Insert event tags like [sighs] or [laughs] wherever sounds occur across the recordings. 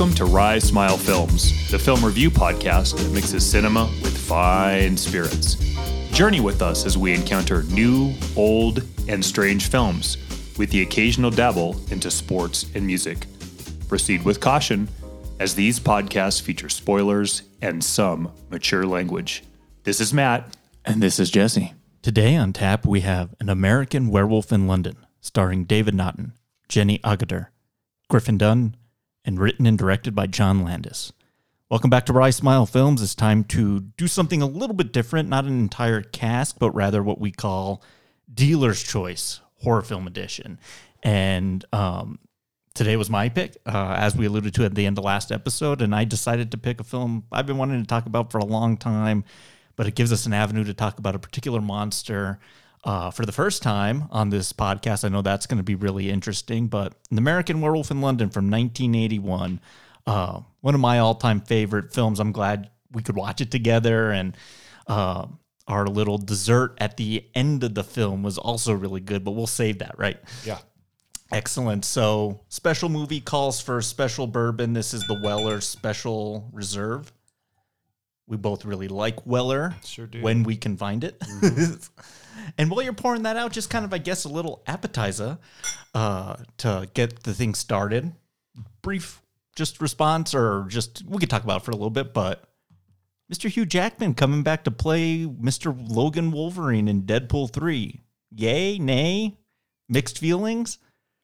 Welcome to Rise Smile Films, the film review podcast that mixes cinema with fine spirits. Journey with us as we encounter new, old, and strange films, with the occasional dabble into sports and music. Proceed with caution, as these podcasts feature spoilers and some mature language. This is Matt. And this is Jesse. Today on tap, we have An American Werewolf in London, starring David Naughton, Jenny Agutter, Griffin Dunne, and written and directed by John Landis. Welcome back to Rise Smile Films. It's time to do something a little bit different, not an entire cast, but rather what we call Dealer's Choice Horror Film Edition. And um, today was my pick, uh, as we alluded to at the end of last episode. And I decided to pick a film I've been wanting to talk about for a long time, but it gives us an avenue to talk about a particular monster uh, for the first time on this podcast. I know that's going to be really interesting, but An American Werewolf in London from 1981, uh, one of my all time favorite films. I'm glad we could watch it together. And uh, our little dessert at the end of the film was also really good, but we'll save that, right? Yeah. Excellent. So, special movie calls for special bourbon. This is the Weller Special Reserve. We both really like Weller. Sure do. When we can find it. [laughs] and while you're pouring that out, just kind of, I guess, a little appetizer uh, to get the thing started. Brief, just response, or just we could talk about it for a little bit, but Mr. Hugh Jackman coming back to play Mr. Logan Wolverine in Deadpool 3. Yay, nay, mixed feelings?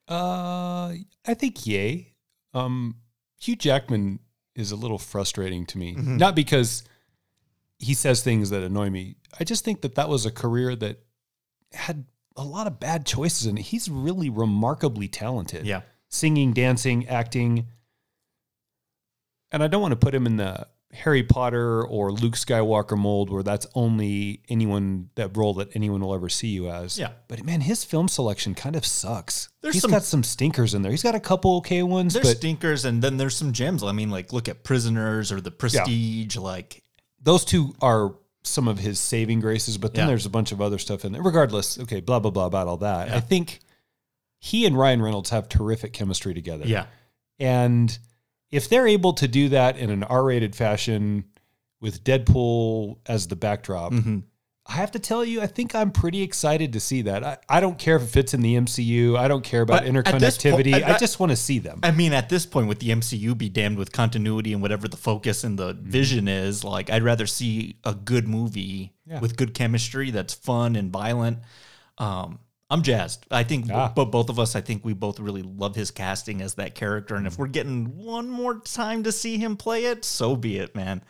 Uh, I think yay. Um, Hugh Jackman is a little frustrating to me, not because he says things that annoy me. I just think that that was a career that had a lot of bad choices and. He's really remarkably talented. Yeah. Singing, dancing, acting. And I don't want to put him in the Harry Potter or Luke Skywalker mold where that's only anyone that role that anyone will ever see you as. Yeah. But man, his film selection kind of sucks. There's He's some- got some stinkers in there. He's got a couple okay ones, There's but stinkers and then there's some gems. I mean, like look at Prisoners or The Prestige. Like, those two are some of his saving graces, but then Yeah. there's a bunch of other stuff in there. Regardless, okay, blah blah blah about all that. I think he and Ryan Reynolds have terrific chemistry together. yeah. And if they're able to do that in an R-rated fashion with Deadpool as the backdrop, Mhm. I have to tell you, I think I'm pretty excited to see that. I, I don't care if it fits in the MCU. I don't care about But this po- interconnectivity. at I just want to see them. I mean, at this point with the MCU, be damned with continuity and whatever the focus and the vision is. Like, I'd rather see a good movie Yeah. with good chemistry that's fun and violent. Um, I'm jazzed. I think, Ah. but both of us, I think we both really love his casting as that character. And if we're getting one more time to see him play it, so be it, man.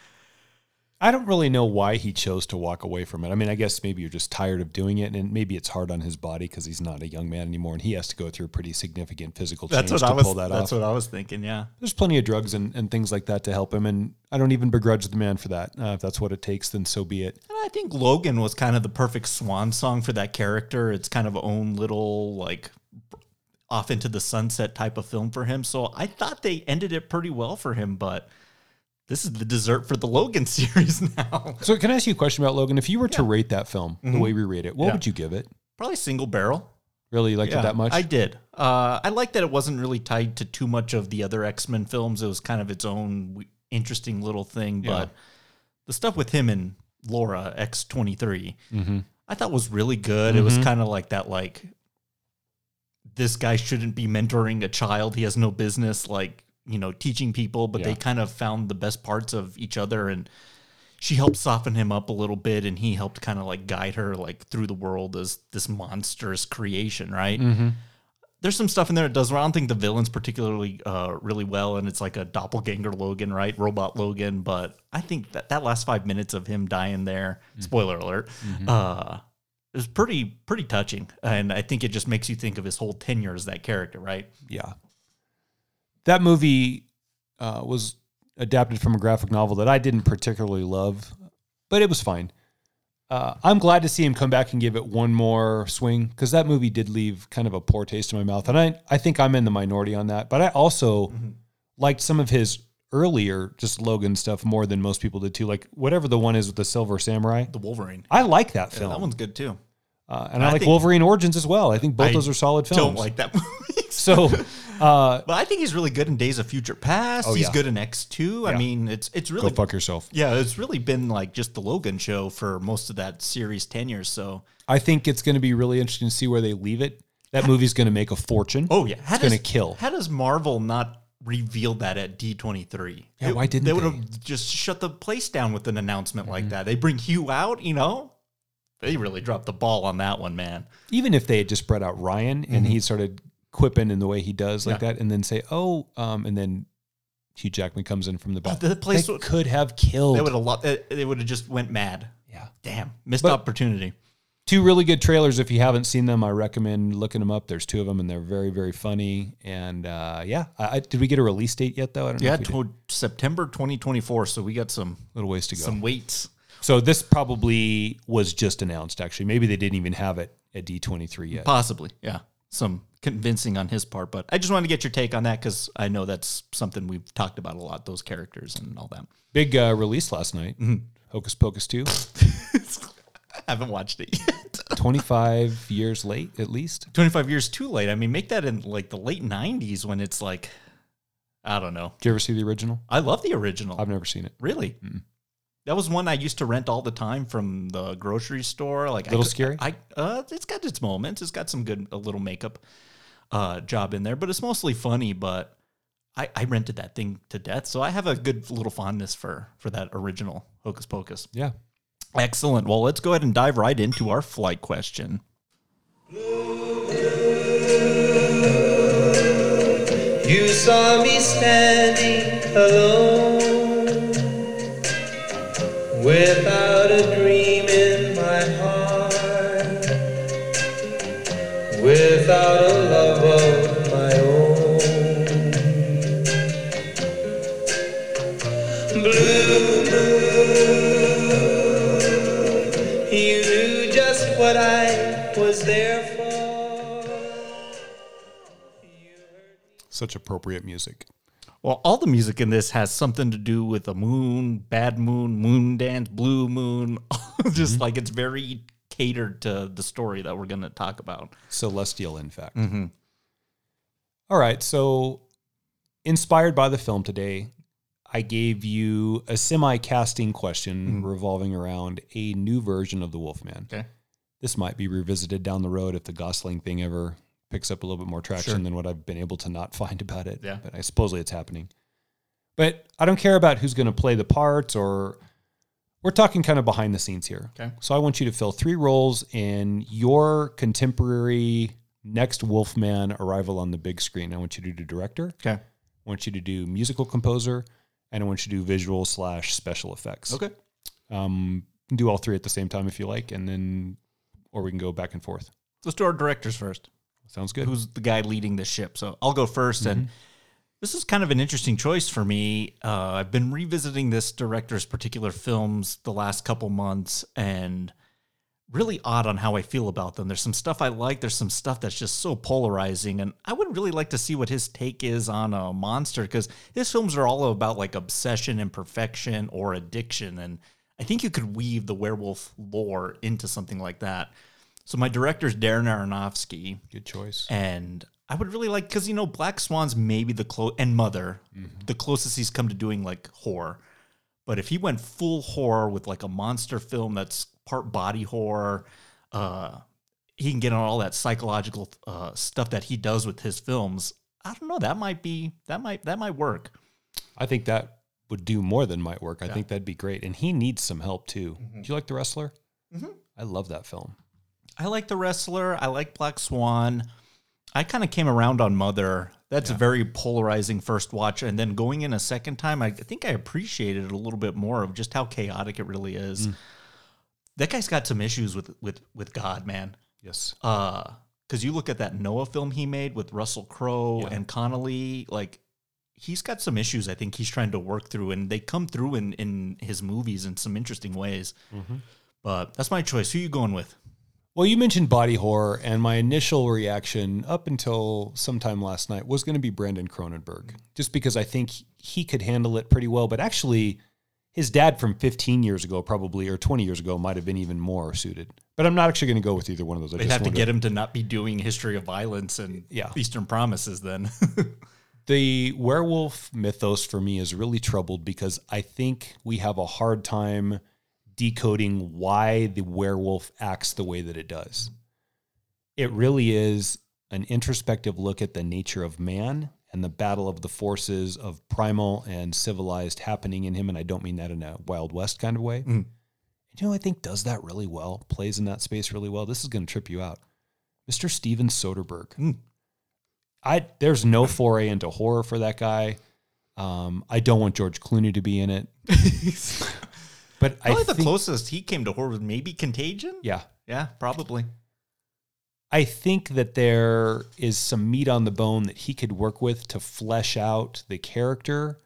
I don't really know why he chose to walk away from it. I mean, I guess maybe you're just tired of doing it, and maybe it's hard on his body because he's not a young man anymore, and he has to go through a pretty significant physical change That's what to I was. pull that that's off. what I was thinking. Yeah. There's plenty of drugs and, and things like that to help him, and I don't even begrudge the man for that. Uh, if that's what it takes, then so be it. And I think Logan was kind of the perfect swan song for that character. It's kind of own little like off into the sunset type of film for him. So I thought they ended it pretty well for him, but this is the dessert for the Logan [laughs] series now. So, can I ask you a question about Logan? If you were to rate that film the way we rate it, what Mm-hmm. Yeah. would you give it? Probably single barrel. Really, you liked it that much? I did. Uh, I like that it wasn't really tied to too much of the other X Men films. It was kind of its own w- interesting little thing. Yeah. But the stuff with him and Laura X twenty three, Mm-hmm. I thought was really good. It was kind of like that, like this guy shouldn't be mentoring a child. He has no business, like you know, teaching people. But they kind of found the best parts of each other, and she helped soften him up a little bit, and he helped kind of like guide her like through the world as this monstrous creation, right? Mm-hmm. There's some stuff in there that does. I don't think the villain's particularly uh, really well, and it's like a doppelganger Logan, right? Robot Logan. But I think that that last five minutes of him dying there, spoiler alert, uh, is pretty pretty touching, and I think it just makes you think of his whole tenure as that character, right? Yeah. That movie uh, was adapted from a graphic novel that I didn't particularly love, but it was fine. Uh, I'm glad to see him come back and give it one more swing because that movie did leave kind of a poor taste in my mouth. And I, I think I'm in the minority on that. But I also liked some of his earlier just Logan stuff more than most people did too. Like whatever the one is with the Silver Samurai. The Wolverine. I like that Yeah, film. that one's good too. uh, and I, I like Wolverine Origins as well. I think both I those are solid films. Don't like that [laughs] movie. So, [laughs] uh, But I think he's really good in Days of Future Past. Oh, he's yeah. good in X two. I mean, it's it's really go really fuck yourself. yeah, it's really been like just the Logan show for most of that series tenure. So I think it's going to be really interesting to see where they leave it. That movie's going to make a fortune. oh yeah, how it's going to does- kill. How does Marvel not reveal that at D twenty three? Yeah, why didn't they? they? would have just shut the place down with an announcement Mm-hmm. like that. They bring Hugh out, you know. They really dropped the ball on that one, man. Even if they had just spread out Ryan and he started quipping in the way he does like Yeah. that, and then say, "Oh," um, and then Hugh Jackman comes in from the back. the place They would- could have killed. They would have lo- they- would have just went mad. yeah. Damn, missed But- opportunity. two really good trailers. If you haven't seen them, I recommend looking them up. There's two of them, and they're very, very funny. And uh, yeah, I, did we get a release date yet? Though I don't know. Yeah, to September 2024. So we got some little ways to go. some weights. so this probably was just announced. Actually, maybe they didn't even have it at D23 yet. Possibly, yeah. Some convincing on his part, but I just wanted to get your take on that because I know that's something we've talked about a lot. Those characters and all that. Big uh, release last night. Hocus Pocus 2. [laughs] I haven't watched it yet. [laughs] 25 years late, at least. 25 years too late. I mean, make that in like the late 90s when it's like, I don't know. Do you ever see the original? I love the original. I've never seen it. Really? That was one I used to rent all the time from the grocery store. Like, a Little I scary? I uh, it's got its moments. It's got some good a little makeup uh, job in there, but it's mostly funny. But I, I rented that thing to death, so I have a good little fondness for for that original Hocus Pocus. Yeah. Excellent. Well, let's go ahead and dive right into our flight question. You saw me standing alone without a dream in my heart, without what I was there for. Such appropriate music. Well, all the music in this has something to do with a moon, bad moon, moon dance, blue moon. [laughs] Just mm-hmm. like it's very catered to the story that we're going to talk about. Celestial, in fact. Mm-hmm. All right. So, inspired by the film today, I gave you a semi casting question mm-hmm. revolving around a new version of the Wolfman. Okay. This might be revisited down the road if the Gosling thing ever picks up a little bit more traction Sure. than what I've been able to not [laughs] find about it. Yeah. But I supposedly it's happening. But I don't care about who's going to play the parts or we're talking kind of behind the scenes here. Okay. So I want you to fill three roles in your contemporary next Wolfman arrival on the big screen. I want you to do director. Okay. I want you to do musical composer, and I want you to do visual slash special effects. Okay. Um, do all three at the same time if you like, and then, or we can go back and forth. Let's do our directors first. Sounds good. Who's the guy leading the ship? So I'll go 1st And this is kind of an interesting choice for me. Uh, I've been revisiting this director's particular films the last couple months and really odd on how I feel about them. There's some stuff I like, there's some stuff that's just so polarizing. And I would really like to see what his take is on a monster because his films are all about like obsession and perfection or addiction. And I think you could weave the werewolf lore into something like that. So my director is Darren Aronofsky good choice. and I would really like because you know Black Swan's maybe the close and Mother, the closest he's come to doing like horror. But if he went full horror with like a monster film that's part body horror, uh, he can get on all that psychological uh, stuff that he does with his films. I don't know. That might be that might that might work. I think that would do more than might work. I think that'd be great, and he needs some help too. Mm-hmm. Do you like the wrestler? Mm-hmm. I love that film. I like the wrestler. I like Black Swan. I kind of came around on Mother. That's a very polarizing first watch, and then going in a second time, I think I appreciated it a little bit more of just how chaotic it really is. Mm. That guy's got some issues with with with God, man. Yes. Uh, because you look at that Noah film he made with Russell Crowe Yeah. and Connelly, like he's got some issues. I think he's trying to work through, and they come through in in his movies in some interesting ways. Mm-hmm. But that's my choice. Who you going with? Well, you mentioned body horror, and my initial reaction up until sometime last night was going to be Brandon Cronenberg, just because I think he could handle it pretty well. But actually, his dad from 15 years ago, probably, or 20 years ago, might have been even more suited. But I'm not actually going to go with either one of those. I They'd have to get him to not be doing History of Violence and Yeah. Eastern Promises then. [laughs] the werewolf mythos for me is really troubled because I think we have a hard time decoding why the werewolf acts the way that it does. It really is an introspective look at the nature of man and the battle of the forces of primal and civilized happening in him. And I don't mean that in a Wild West kind of way. Mm. You know, I think does that really well, plays in that space really well. This is going to trip you out. Mr. Steven Soderbergh. Mm. I there's no foray into horror for that guy. Um, I don't want George Clooney to be in it, [laughs] but I Probably the closest he came to horror was maybe Contagion. yeah, Yeah, probably. I think that there is some meat on the bone that he could work with to flesh out the character,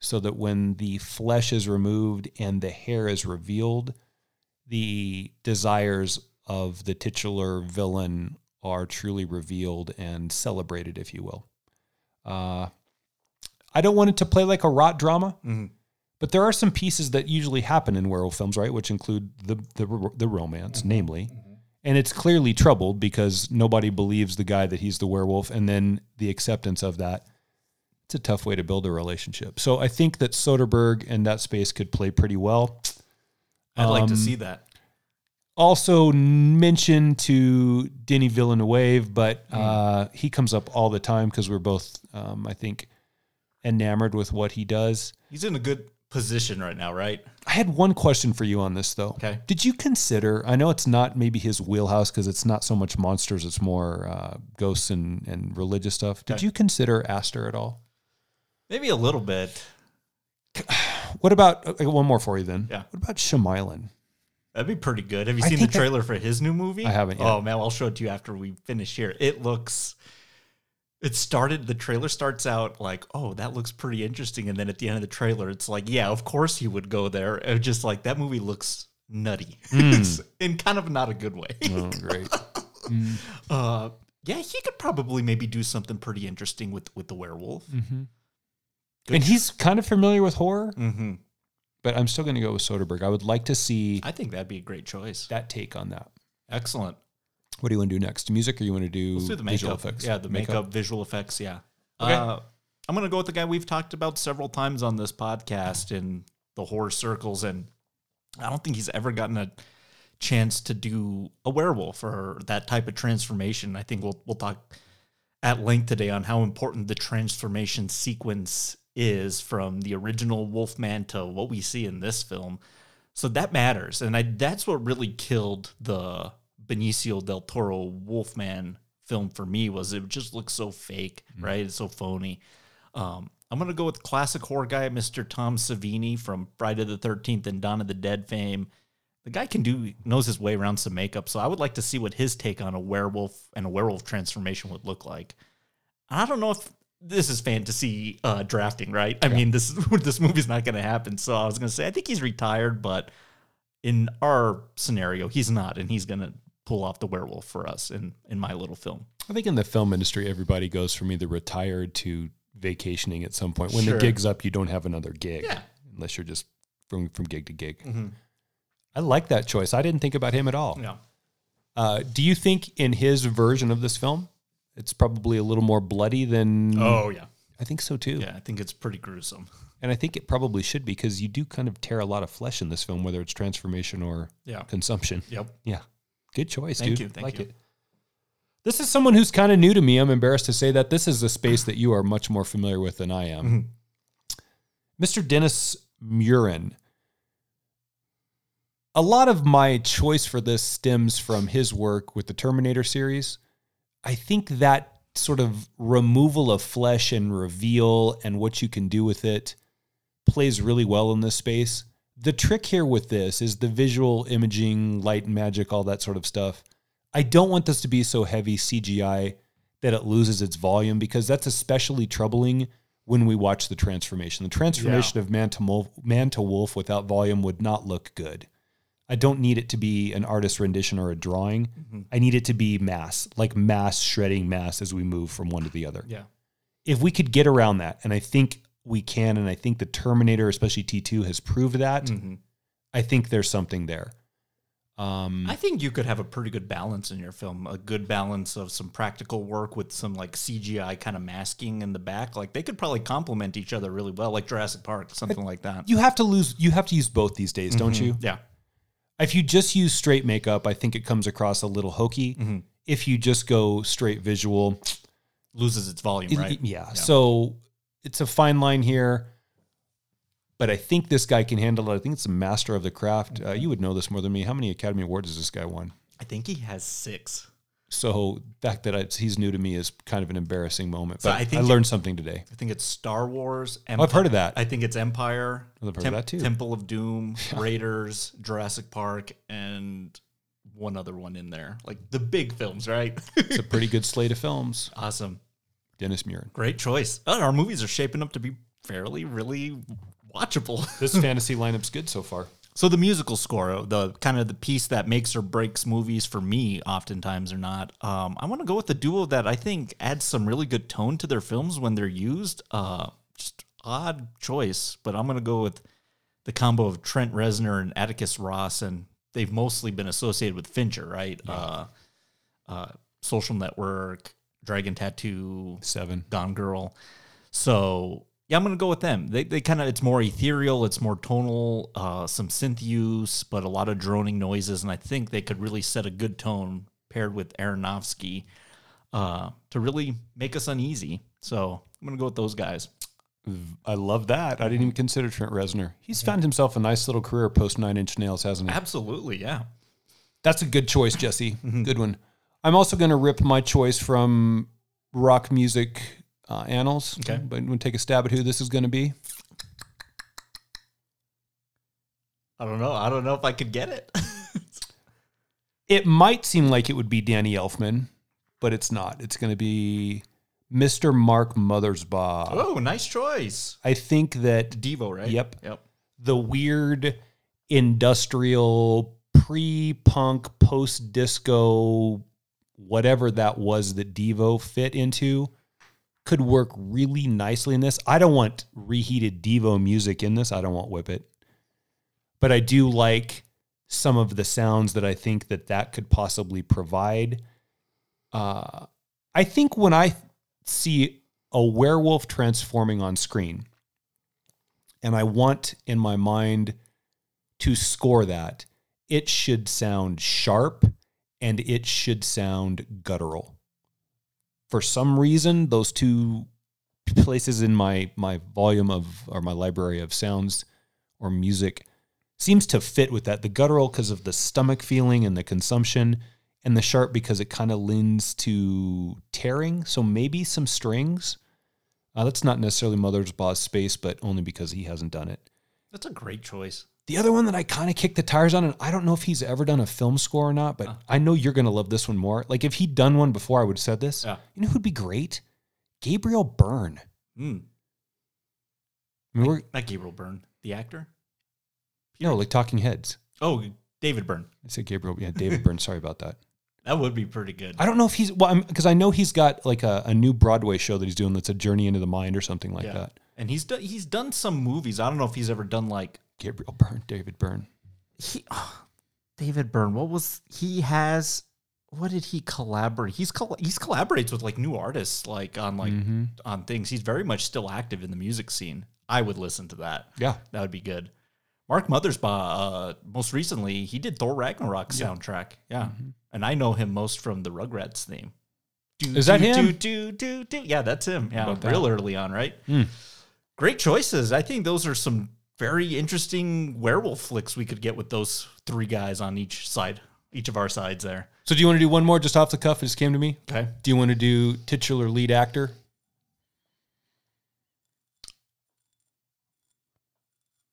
so that when the flesh is removed and the hair is revealed, the desires of the titular villain are truly revealed and celebrated, if you will. Uh, I don't want it to play like a rot drama, Mhm. but there are some pieces that usually happen in werewolf films, right? Which include the the, the romance, namely, and it's clearly troubled because nobody believes the guy that he's the werewolf, and then the acceptance of that. It's a tough way to build a relationship. So I think that Soderbergh and that space could play pretty well. I'd like to Um, see that. Also mention to Denis Villeneuve, but uh, he comes up all the time because we're both, um, I think, enamored with what he does. He's in a good position right now, right? I had one question for you on this, though. Okay. Did you consider? I know it's not maybe his wheelhouse because it's not so much monsters; it's more uh, ghosts and, and religious stuff. Did Okay. you consider Aster at all? Maybe a little bit. [sighs] What about I got one more for you then? Yeah. What about Shyamalan? That'd be pretty good. Have you I seen the think that- trailer for his new movie? I haven't yet. Oh man, I'll show it to you after we finish here. It looks. It started. The trailer starts out like, "Oh, that looks pretty interesting," and then at the end of the trailer, it's like, "Yeah, of course he would go there." And just like that movie looks nutty, [laughs] It's in kind of not a good way. Oh, great. [laughs] Uh, yeah, he could probably maybe do something pretty interesting with with the werewolf. and he's kind of familiar with horror, Mm-hmm. But I'm still going to go with Soderbergh. I would like to see I think that'd be a great choice. that take on that. Excellent. What do you want to do next? Music, or you want to do, Let's do the visual makeup. effects? Yeah, the makeup, visual effects. Yeah. Okay. Uh, I'm gonna go with the guy we've talked about several times on this podcast in the horror circles, and I don't think he's ever gotten a chance to do a werewolf or that type of transformation. I think we'll we'll talk at length today on how important the transformation sequence is from the original Wolfman to what we see in this film. So that matters, and I that's what really killed the Benicio del Toro Wolfman film for me was it just looks so fake, right? It's so phony. Um, I'm gonna go with classic horror guy, Mr. Tom Savini from Friday the 13th and Dawn of the Dead fame. The guy can do knows his way around some makeup, so I would like to see what his take on a werewolf and a werewolf transformation would look like. I don't know if this is fantasy uh, drafting, right? I mean, this [laughs] this movie's not going to happen. So I was going to say I think he's retired, but in our scenario, he's not, and he's going to pull off the werewolf for us in in my little film. I think in the film industry, everybody goes from either retired to vacationing at some point. When Sure. the gig's up, you don't have another gig. Yeah. Unless you're just from, from gig to gig. Mhm. I like that choice. I didn't think about him at all. Yeah. Uh, do you think in his version of this film, it's probably a little more bloody than. Oh yeah. I think so too. Yeah, I think it's pretty gruesome. And I think it probably should be because you do kind of tear a lot of flesh in this film, whether it's transformation or Yeah. consumption. Yep. Yeah. Good choice, Thank dude. you, thank like you. it. This is someone who's kind of new to me. I'm embarrassed to say that this is a space that you are much more familiar with than I am. Mm-hmm. Mr. Dennis Muren. A lot of my choice for this stems from his work with the Terminator series. I think that sort of removal of flesh and reveal and what you can do with it plays really well in this space. The trick here with this is the visual imaging, light and magic, all that sort of stuff. I don't want this to be so heavy CGI that it loses its volume because that's especially troubling when we watch the transformation. The transformation of man to, mol- man to wolf without volume would not look good. I don't need it to be an artist rendition or a drawing. I need it to be mass, like mass shredding mass as we move from one to the other Yeah. if we could get around that, and I think we can, and I think the Terminator, especially T2, has proved that. Mm-hmm. I think there's something there. Um, I think you could have a pretty good balance in your film. A good balance of some practical work with some like CGI kind of masking in the back. Like they could probably complement each other really well, like Jurassic Park, something like that. you have to lose. You have to use both these days, don't you? Yeah. If you just use straight makeup, I think it comes across a little hokey. Mm-hmm. If you just go straight visual, Loses its volume, it- right? yeah. So it's a fine line here. But I think this guy can handle it. I think it's a master of the craft. Uh, you would know this more than me. How many Academy Awards has this guy won? I think he has six. So the fact that I, he's new to me is kind of an embarrassing moment. So But I I, think- learned something today. I think it's Star Wars. Oh, I've heard of that. I think it's Empire. I've heard of that too. Temple of Doom, [laughs] Raiders, Jurassic Park, and one other one in there. Like the big films, right? It's a pretty good slate of films. [laughs] awesome. Dennis Muren. Great choice. Oh, our movies are shaping up to be fairly, really watchable. This [laughs] fantasy lineup's good so far. So the musical score, the kind of the piece that makes or breaks movies for me, oftentimes or not. Um, I want to go with the duo that I think adds some really good tone to their films when they're used. Uh, just odd choice, but I'm going to go with the combo of Trent Reznor and Atticus Ross, and they've mostly been associated with Fincher, right? Uh, uh, Social Network, Dragon Tattoo, Seven. Gone Girl. So yeah, I'm gonna go with them. They they kind of it's more ethereal, it's more tonal, uh, some synth use, but a lot of droning noises, and I think they could really set a good tone paired with Aronofsky uh, to really make us uneasy. So I'm gonna go with those guys. I love that. I didn't even consider Trent Reznor. He's found himself a nice little career post Nine Inch Nails, hasn't he? Absolutely, yeah. That's a good choice, Jesse. Good one. I'm also going to rip my choice from rock music uh, annals. Okay. But I'm going to take a stab at who this is going to be. I don't know. I don't know if I could get it. [laughs] It might seem like it would be Danny Elfman, but it's not. It's going to be Mr. Mark Mothersbaugh. oh, nice choice. I think that Devo, right? Yep. Yep. the weird industrial pre-punk post-disco whatever that was that devo fit into could work really nicely in this. I don't want reheated devo music in this. I don't want whip it. But i do like some of the sounds that i think that that could possibly provide. Uh, i think when i see a werewolf transforming on screen and I want in my mind to score that, it should sound sharp and it should sound guttural. For some reason, those two places in my my volume of or my library of sounds or music seems to fit with that. The guttural because of the stomach feeling and the consumption, and the sharp because it kind of lends to tearing. So maybe some strings. Uh, that's not necessarily Mothersbaugh's space, but only because he hasn't done it. That's a great choice. The other one that I kind of kicked the tires on, and I don't know if he's ever done a film score or not, but I know you're going to love this one more. Like if he'd done one before, I would have said this. Yeah. You know who'd be great? Gabriel Byrne. Mm. I mean, we're, Not Gabriel Byrne, the actor. no, like Talking Heads. Oh, David Byrne. I said Gabriel. Yeah, David Byrne. Sorry about that. [laughs] That would be pretty good. I don't know if he's well because I know he's got like a, a new Broadway show that he's doing that's a journey into the mind or something like yeah. that. And he's done he's done some movies. I don't know if he's ever done like Gabriel Byrne, David Byrne. he, David Byrne. What was he has? What did he collaborate? He's col- he's collaborates with like new artists, like on like Mm-hmm. on things. He's very much still active in the music scene. I would listen to that. Yeah, That would be good. Mark Mothersbaugh, uh, most recently, he did Thor Ragnarok soundtrack. Yeah, and I know him most from the Rugrats theme. Do, Mm-hmm. Is that do, him? Do, do, do, do. Yeah, that's him. Yeah, real that? early on, right? Hmm. Great choices. I think those are some very interesting werewolf flicks we could get with those three guys on each side, each of our sides there. So do you want to do one more just off the cuff? It just came to me. Okay. Do you want to do titular lead actor?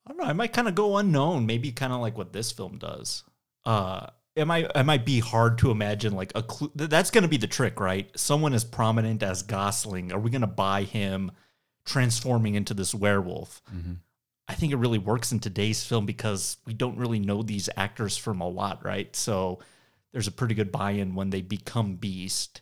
I don't know. I might kind of go unknown, maybe kind of like what this film does. Uh, it might it might be hard to imagine like a clue. That's going to be the trick, right? Someone as prominent as Gosling, are we going to buy him transforming into this werewolf? I think it really works in today's film because we don't really know these actors from a lot, right? So there's a pretty good buy-in when they become Beast.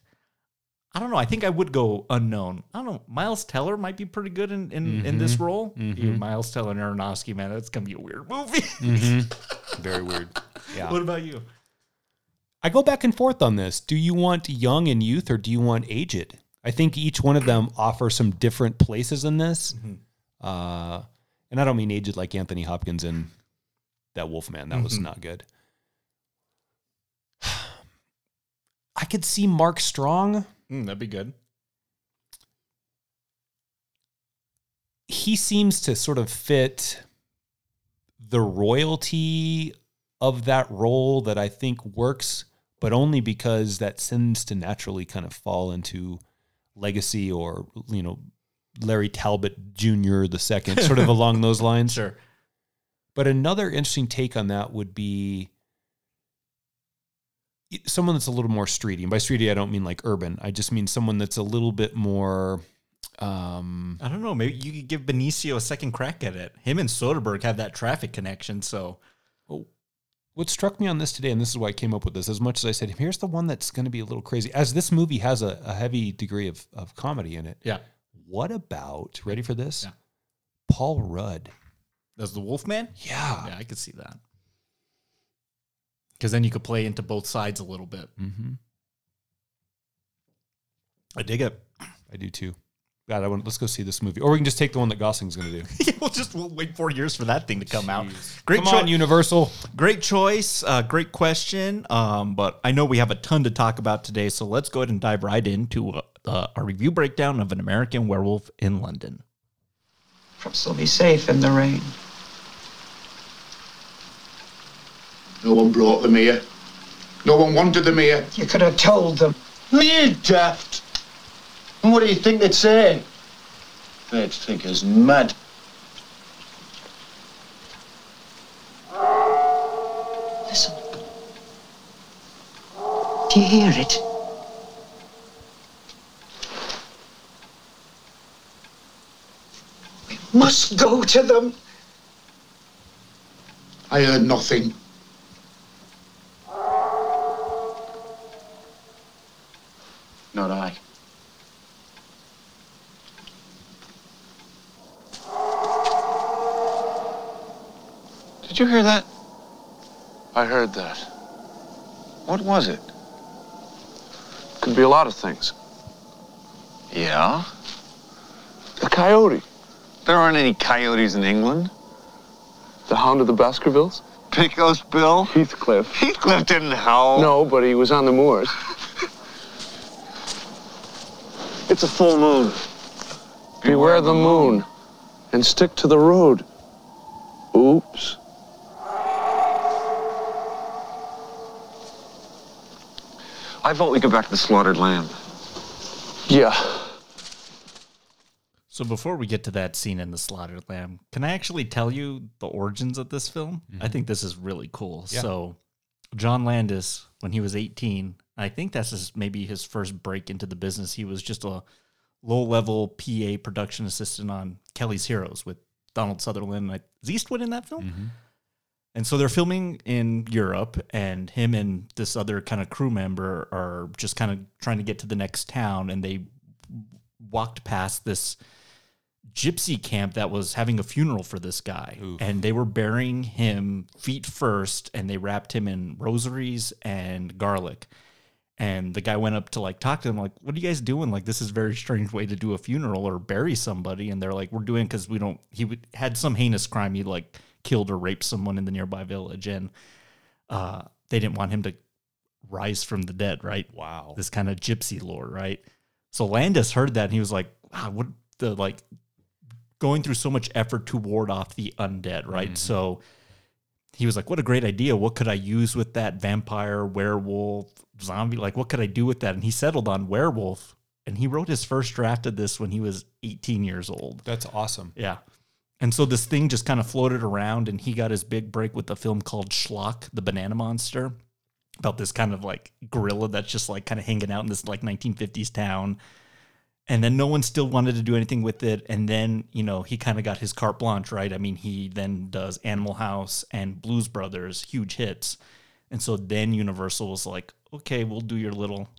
I don't know. I think I would go unknown. I don't know. Miles Teller might be pretty good in in, in this mm-hmm. role. Mm-hmm. You, Miles Teller and Aronofsky, man, that's gonna be a weird movie. Mm-hmm. Very weird. [laughs] Yeah. what about you? I go back and forth on this. Do you want young and youth or do you want aged? I think each one of them offer some different places in this. Uh, and I don't mean aged like Anthony Hopkins in that Wolfman. That was not good. [sighs] I could see Mark Strong. Mm, that'd be good. He seems to sort of fit the royalty of that role that I think works, but only because that seems to naturally kind of fall into legacy or, you know, Larry Talbot Jr. the second, sort of along [laughs] those lines. Sure. But another interesting take on that would be someone that's a little more streety. And by streety, I don't mean like urban. I just mean someone that's a little bit more. Um, I don't know. Maybe you could give Benicio a second crack at it. Him and Soderbergh have that traffic connection, so what struck me on this today, and this is why I came up with this, as much as I said, here's the one that's going to be a little crazy, as this movie has a, a heavy degree of, of comedy in it. yeah. What about, ready for this? Yeah. Paul Rudd. As the Wolfman? Yeah. Yeah, I could see that. Because then you could play into both sides a little bit. Mm-hmm. I dig it. I do too. God, I want, let's go see this movie. Or we can just take the one that Gosling's going to do. [laughs] yeah, we'll just we'll wait four years for that thing to come out. Great Come on, Universal. Great choice. Uh, great question. Um, but I know we have a ton to talk about today, so let's go ahead and dive right into uh, uh, a review breakdown of an American Werewolf in London. Perhaps they'll be safe in the rain. No one brought them here. No one wanted them here. You could have told them. Me daft. And what do you think they'd say? They'd think us mad. Listen. Do you hear it? We must go to them. I heard nothing. Not I. Did you hear that? I heard that. What was it? Could be a lot of things. Yeah? A coyote. There aren't any coyotes in England. The hound of the Baskervilles. Pecos Bill? Heathcliff. Heathcliff didn't howl. No, but he was on the moors. It's a full moon. Beware the moon. And stick to the road. I vote we go back to the slaughtered lamb. Yeah. So before we get to that scene in the slaughtered lamb, can I actually tell you the origins of this film? Mm-hmm. I think this is really cool. Yeah. So John Landis, when he was 18, I think that's his, maybe his first break into the business. He was just a low-level PA production assistant on Kelly's Heroes with Donald Sutherland. Like, is Eastwood in that film? Mm-hmm. And so they're filming in Europe, and him and this other kind of crew member are just kind of trying to get to the next town, and they walked past this gypsy camp that was having a funeral for this guy. And they were burying him feet first and they wrapped him in rosaries and garlic. And the guy went up to like talk to them like what are you guys doing? Like this is a very strange way to do a funeral or bury somebody. And they're like we're doing because we don't he would, had some heinous crime he like killed or raped someone in the nearby village and uh they didn't want him to rise from the dead right Wow. this kind of gypsy lore, right? So Landis heard that and he was like, wow, what the like going through so much effort to ward off the undead, right? So he was like, what a great idea. What could I use with that vampire, werewolf, zombie? Like, what could I do with that? And he settled on werewolf. And he wrote his first draft of this when he was 18 years old. That's awesome. Yeah. And so this thing just kind of floated around, and he got his big break with a film called Schlock, the Banana Monster, about this kind of like gorilla that's just like kind of hanging out in this like 1950s town. And then no one still wanted to do anything with it. And then, you know, he kind of got his carte blanche, right? I mean, he then does Animal House and Blues Brothers, huge hits. And so then Universal was like, okay, we'll do your little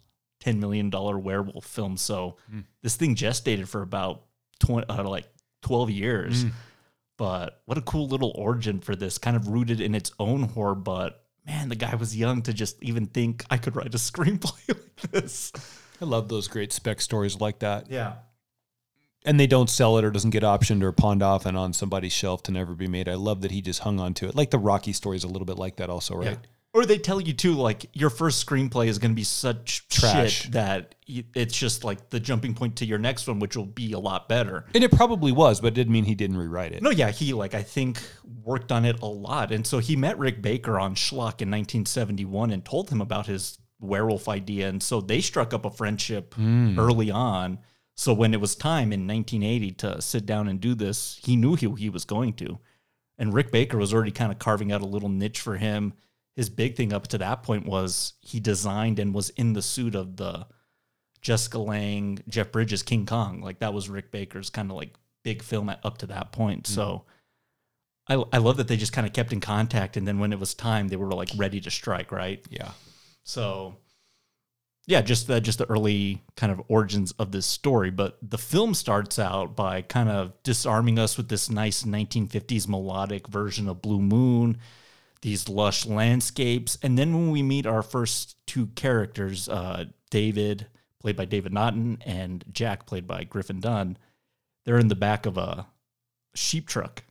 $10 million werewolf film. So Hmm. this thing gestated for about 20, uh, like 12 years. Hmm. But what a cool little origin for this, kind of rooted in its own horror. But man, the guy was young to just even think I could write a [laughs] screenplay like this. I love those great spec stories like that. Yeah. And they don't sell it or doesn't get optioned or pawned off and on somebody's shelf to never be made. I love that he just hung on to it. Like the Rocky story is a little bit like that also, right? Or they tell you too, like your first screenplay is going to be such Trash. shit that y- it's just like the jumping point to your next one, which will be a lot better. And it probably was, but it didn't mean he didn't rewrite it. No, yeah, he like I think worked on it a lot, and so he met Rick Baker on Schlock in 1971 and told him about his werewolf idea, and so they struck up a friendship hmm. early on. So when it was time in 1980 to sit down and do this, he knew he, he was going to, and Rick Baker was already kind of carving out a little niche for him. His big thing up to that point was he designed and was in the suit of the Jessica Lange, Jeff Bridges, King Kong. Like that was Rick Baker's kind of like big film at, up to that point. Mm-hmm. So I, I love that they just kind of kept in contact. And then when it was time, they were like ready to strike, right? Yeah. So yeah, just the, just the early kind of origins of this story. But the film starts out by kind of disarming us with this nice 1950s melodic version of Blue Moon, these lush landscapes. And then when we meet our first two characters, uh, David, played by David Naughton, and Jack, played by Griffin Dunne, they're in the back of a sheep truck.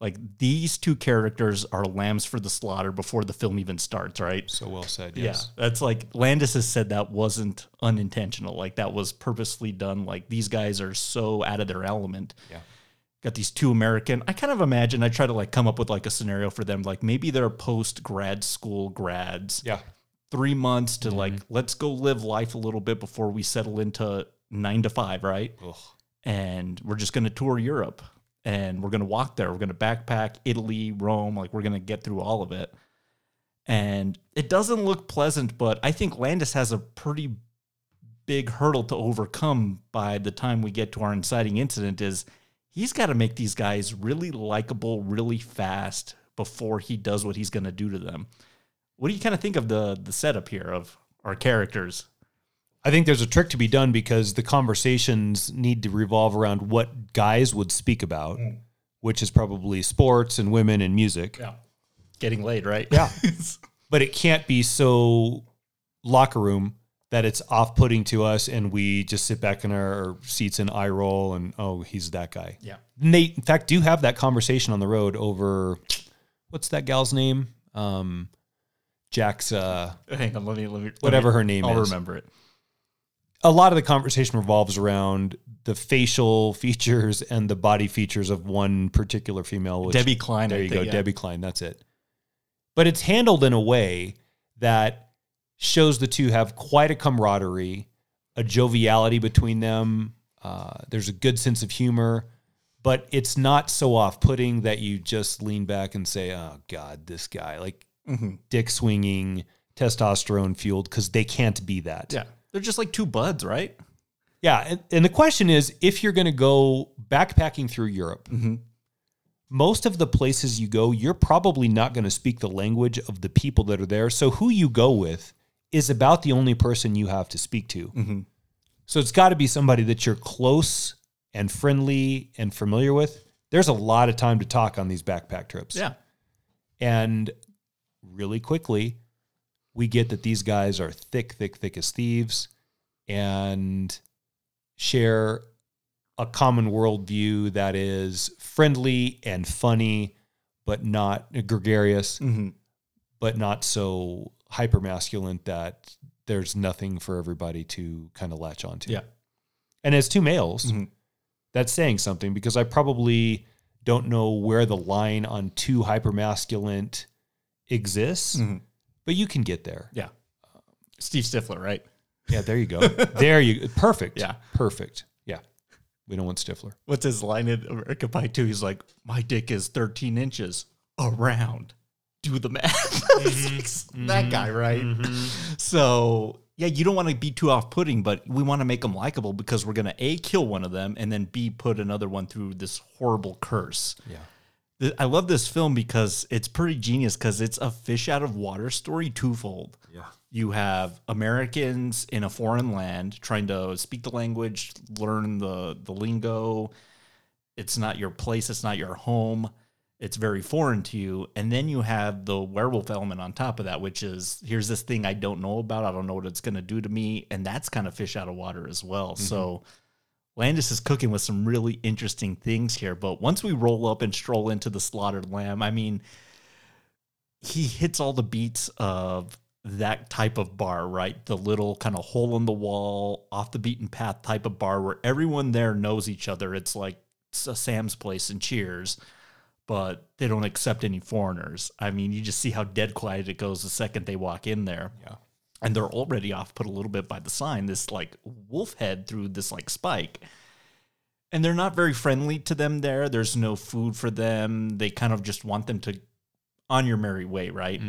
Like these two characters are lambs for the slaughter before the film even starts, right? So well said. Yes. Yeah, that's like Landis has said that wasn't unintentional. Like that was purposely done. Like these guys are so out of their element. Yeah. Got these two American. I kind of imagine I try to like come up with like a scenario for them. Like maybe they're post grad school grads. Yeah. Three months to like mm-hmm. let's go live life a little bit before we settle into nine to five, right? Ugh. and we're just going to tour Europe and we're going to walk there. We're going to backpack Italy, Rome, like we're going to get through all of it. And it doesn't look pleasant, but I think Landis has a pretty big hurdle to overcome by the time we get to our inciting incident is he's got to make these guys really likable really fast before he does what he's going to do to them. What do you kind of think of the the setup here of our characters? I think there's a trick to be done because the conversations need to revolve around what guys would speak about, mm. which is probably sports and women and music. Yeah. Getting laid, right? Yeah. [laughs] But it can't be so locker room that it's off putting to us and we just sit back in our seats and eye roll and, oh, he's that guy. yeah. And they, in fact, do have that conversation on the road over what's that gal's name? Um, Jack's, uh, [laughs] Hang on, let me let me let Whatever me- her name I'll is. remember it. a lot of the conversation revolves around the facial [laughs] features and the body features of one particular female. Which, Debbie Klein, There I you think, go, yeah. Debbie Klein. That's it. But it's handled in a way that shows the two have quite a camaraderie, a joviality between them. Uh, there's a good sense of humor, but it's not so off-putting that you just lean back and say, "Oh God, this guy!" Like Mm-hmm. dick swinging, testosterone fueled, because they can't be that. Yeah, they're just like two buds, right? Yeah, and, and the question is, if you're going to go backpacking through Europe, most of the places you go, you're probably not going to speak the language of the people that are there. So who you go with is about the only person you have to speak to. Mm-hmm. So it's got to be somebody that you're close and friendly and familiar with. There's a lot of time to talk on these backpack trips. Yeah, And really quickly, we get that these guys are thick, thick, thick as thieves and share a common worldview that is friendly and funny, but not gregarious, mm-hmm. but not so hyper masculine that there's nothing for everybody to kind of latch onto. yeah, And as two males, mm-hmm. that's saying something because I probably don't know where the line on too hypermasculine exists, mm-hmm. but you can get there. yeah. Steve Stifler, right? Yeah, there you go. [laughs] there you perfect. Yeah. Perfect. Yeah. We don't want Stifler. What's his line in America Pie 2? He's like, My dick is 13 inches around. Do the math. [laughs] [laughs] It's mm-hmm. like, mm-hmm. That guy, right? Mm-hmm. [laughs] So, yeah, you don't want to be too off putting, but we want to make them likable because we're going to A, kill one of them, and then B, put another one through this horrible curse. Yeah. I love this film because it's pretty genius because it's a fish out of water story twofold. Yeah. You have Americans in a foreign land trying to speak the language, learn the the lingo. It's not your place, it's not your home. It's very foreign to you. And then you have the werewolf element on top of that, which is here's this thing I don't know about. I don't know what it's going to do to me. And that's kind of fish out of water as well. Mm-hmm. So Landis is cooking with some really interesting things here. But once we roll up and stroll into the slaughtered lamb, I mean, he hits all the beats of that type of bar, right? The little kind of hole in the wall, off the beaten path type of bar where everyone there knows each other. It's like Sam's Place and Cheers, but they don't accept any foreigners. I mean, you just see how dead quiet it goes the second they walk in there. Yeah. And they're already off put a little bit by the sign, this like wolf head through this like spike. And they're not very friendly to them there. There's no food for them. They kind of just want them to on your merry way, right?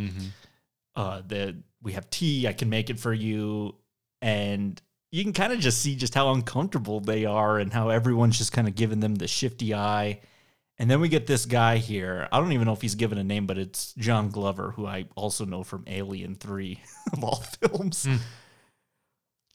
uh the we have tea i can make it for you and you can kind of just see just how uncomfortable they are and how everyone's just kind of giving them the shifty eye and then we get this guy here i don't even know if he's given a name but it's john glover who i also know from alien 3 [laughs] of all films hmm.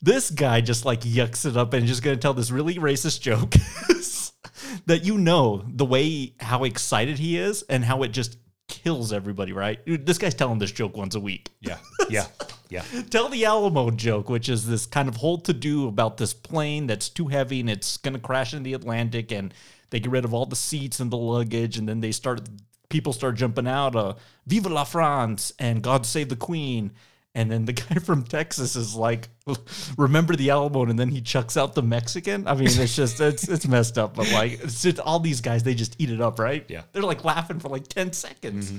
this guy just like yucks it up and just gonna tell this really racist joke [laughs] that you know the way how excited he is and how it just kills everybody, right? Dude, This guy's telling this joke once a week. Yeah. [laughs] Yeah. Yeah. Tell the Alamo joke, which is this kind of whole to do about this plane that's too heavy and it's going to crash in the Atlantic, and they get rid of all the seats and the luggage, and then they start people start jumping out, uh, "Viva la France" and "God Save the Queen." And then the [laughs] guy from Texas is like, [laughs] "Remember the Alamo," and then he chucks out the Mexican. I mean, it's just it's it's messed up, but like, it's just all these guys they just eat it up, right? Yeah. they're like laughing for like ten seconds.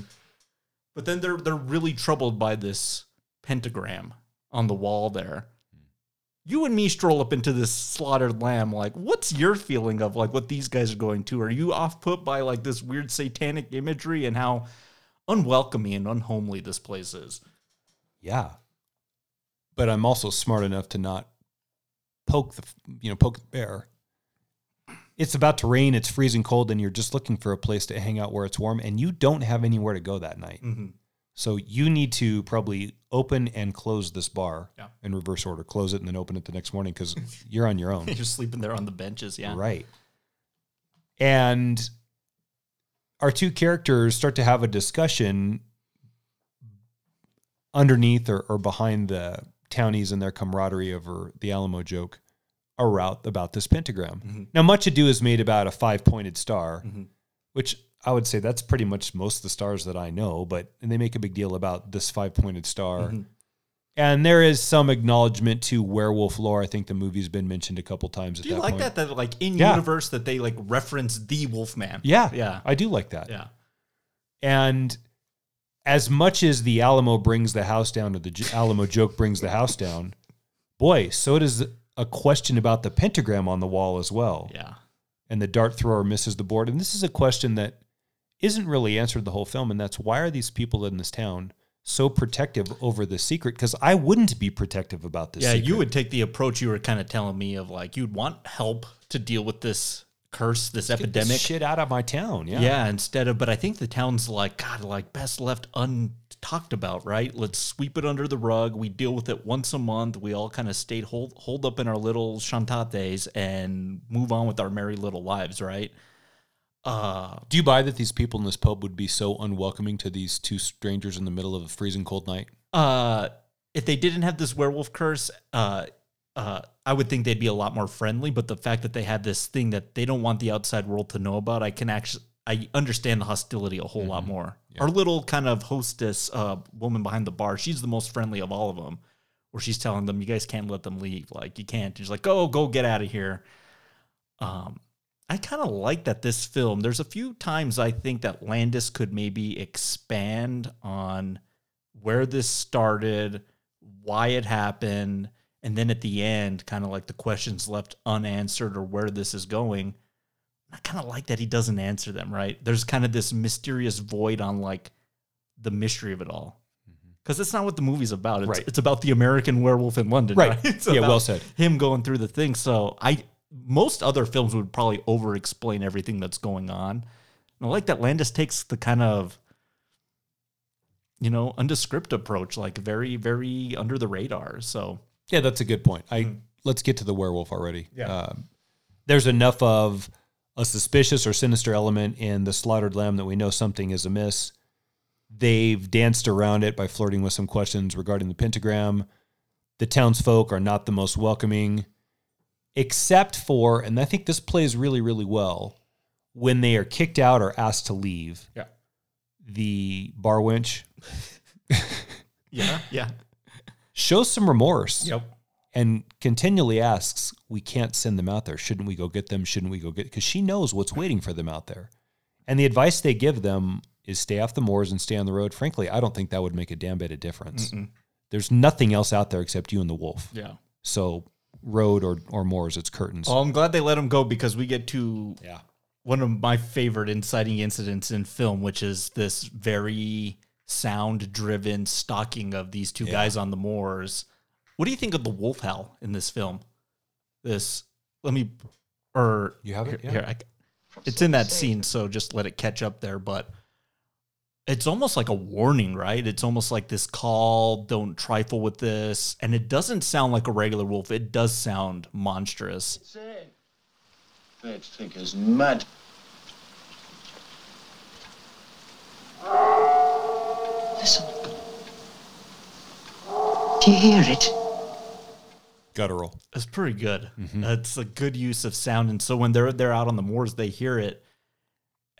But then they're they're really troubled by this pentagram on the wall there. You and me stroll up into this slaughtered lamb. Like, what's your feeling of like what these guys are going to? Are you off put by like this weird satanic imagery and how unwelcoming and unhomely this place is? Yeah. But I'm also smart enough to not poke the you know poke the bear. It's about to rain. It's freezing cold, and you're just looking for a place to hang out where it's warm, and you don't have anywhere to go that night. Mm-hmm. So you need to probably open and close this bar Yeah. in reverse order. Close it and then open it the next morning because [laughs] you're on your own. [laughs] You're sleeping there on the benches, yeah. Right. And our two characters start to have a discussion underneath or, or behind the townies and their camaraderie over the Alamo joke about, about this pentagram. Mm-hmm. Now, much ado is made about a five pointed star, mm-hmm. which I would say that's pretty much most of the stars that I know, but and they make a big deal about this five pointed star. Mm-hmm. And there is some acknowledgement to werewolf lore. I think the movie's been mentioned a couple times at Do you that like point. that? That like in Yeah. universe that they like reference the Wolfman. Yeah, Yeah. I do like that. Yeah. And as much as the Alamo brings the house down, or the J- Alamo joke brings the house down, boy, so does a question about the pentagram on the wall as well. Yeah. And the dart thrower misses the board. And this is a question that isn't really answered the whole film, and that's why are these people in this town so protective over the secret? Because I wouldn't be protective about this. Yeah, secret. you would take the approach you were kind of telling me of like you'd want help to deal with this curse, this Get this epidemic. shit out of my town. Yeah. Yeah. instead of, but I think the town's like, God, like best left untalked about, right? Let's sweep it under the rug. We deal with it once a month. We all kind of stayed hold, hold up in our little chantates and move on with our merry little lives, right? Uh, Do you buy that these people in this pub would be so unwelcoming to these two strangers in the middle of a freezing cold night? uh, if they didn't have this werewolf curse, uh, uh, I would think they'd be a lot more friendly. But the fact that they have this thing that they don't want the outside world to know about, I can actually I understand the hostility a whole lot more. Our little kind of hostess, uh, woman behind the bar, she's the most friendly of all of them. Where she's telling them, "You guys can't let them leave. Like you can't." She's like, "Go, go, get out of here." Um, I kind of like that this film. There's a few times I think that Landis could maybe expand on where this started, why it happened, and then at the end, kind of like the questions left unanswered or where this is going. I kind of like that he doesn't answer them, right? There's kind of this mysterious void on like the mystery of it all. Mm-hmm. Because it's not what the movie's about. It's, Right. it's about the American werewolf in London. Right. Right. [laughs] Yeah, well said. Him going through the thing. So I most other films would probably over explain everything that's going on. And I like that Landis takes the kind of you know, undescript approach, like very, very under the radar. So Yeah, that's a good point. I hmm. let's get to the werewolf already. Yeah. Um, there's enough of a suspicious or sinister element in the slaughtered lamb that we know something is amiss. They've danced around it by flirting with some questions regarding the pentagram. The townsfolk are not the most welcoming, except for, and I think this plays really, really well, when they are kicked out or asked to leave. Yeah. The bar wench [laughs] yeah, yeah. shows some remorse. Yep. and continually asks, "We can't send them out there. Shouldn't we go get them? Shouldn't we go get?" Because she knows what's waiting for them out there, and the advice they give them is stay off the moors and stay on the road. Frankly, I don't think that would make a damn bit of difference. There's nothing else out there except you and the wolf. Yeah. So, road or or moors, it's curtains. Well, I'm glad they let him go because we get to yeah, one of my favorite inciting incidents in film, which is this very sound driven stalking of these two guys on the moors. What do you think of the wolf howl in this film? This, let me, or You have it? Here, Yeah. here, I- it's in that scene, so just let it catch up there. But it's almost like a warning, right? It's almost like this call, don't trifle with this. And it doesn't sound like a regular wolf, it does sound monstrous. Say. They'd think us mad. Listen. Do you hear it? guttural. It's pretty good. Mm-hmm. It's a good use of sound, and so when they're they're out on the moors, they hear it.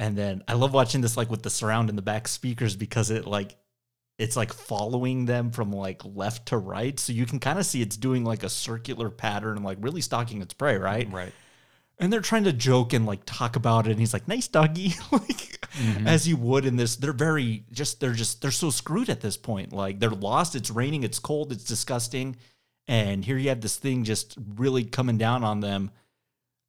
And then I love watching this like with the surround in the back speakers because it like it's like following them from like left to right, so you can kind of see it's doing like a circular pattern, like really stalking its prey, right? Right. And they're trying to joke and like talk about it, and he's like, "Nice doggy," [laughs] like mm-hmm. as you would in this. They're very just they're just they're so screwed at this point. Like they're lost. It's raining. It's cold. It's disgusting. And here you have this thing just really coming down on them.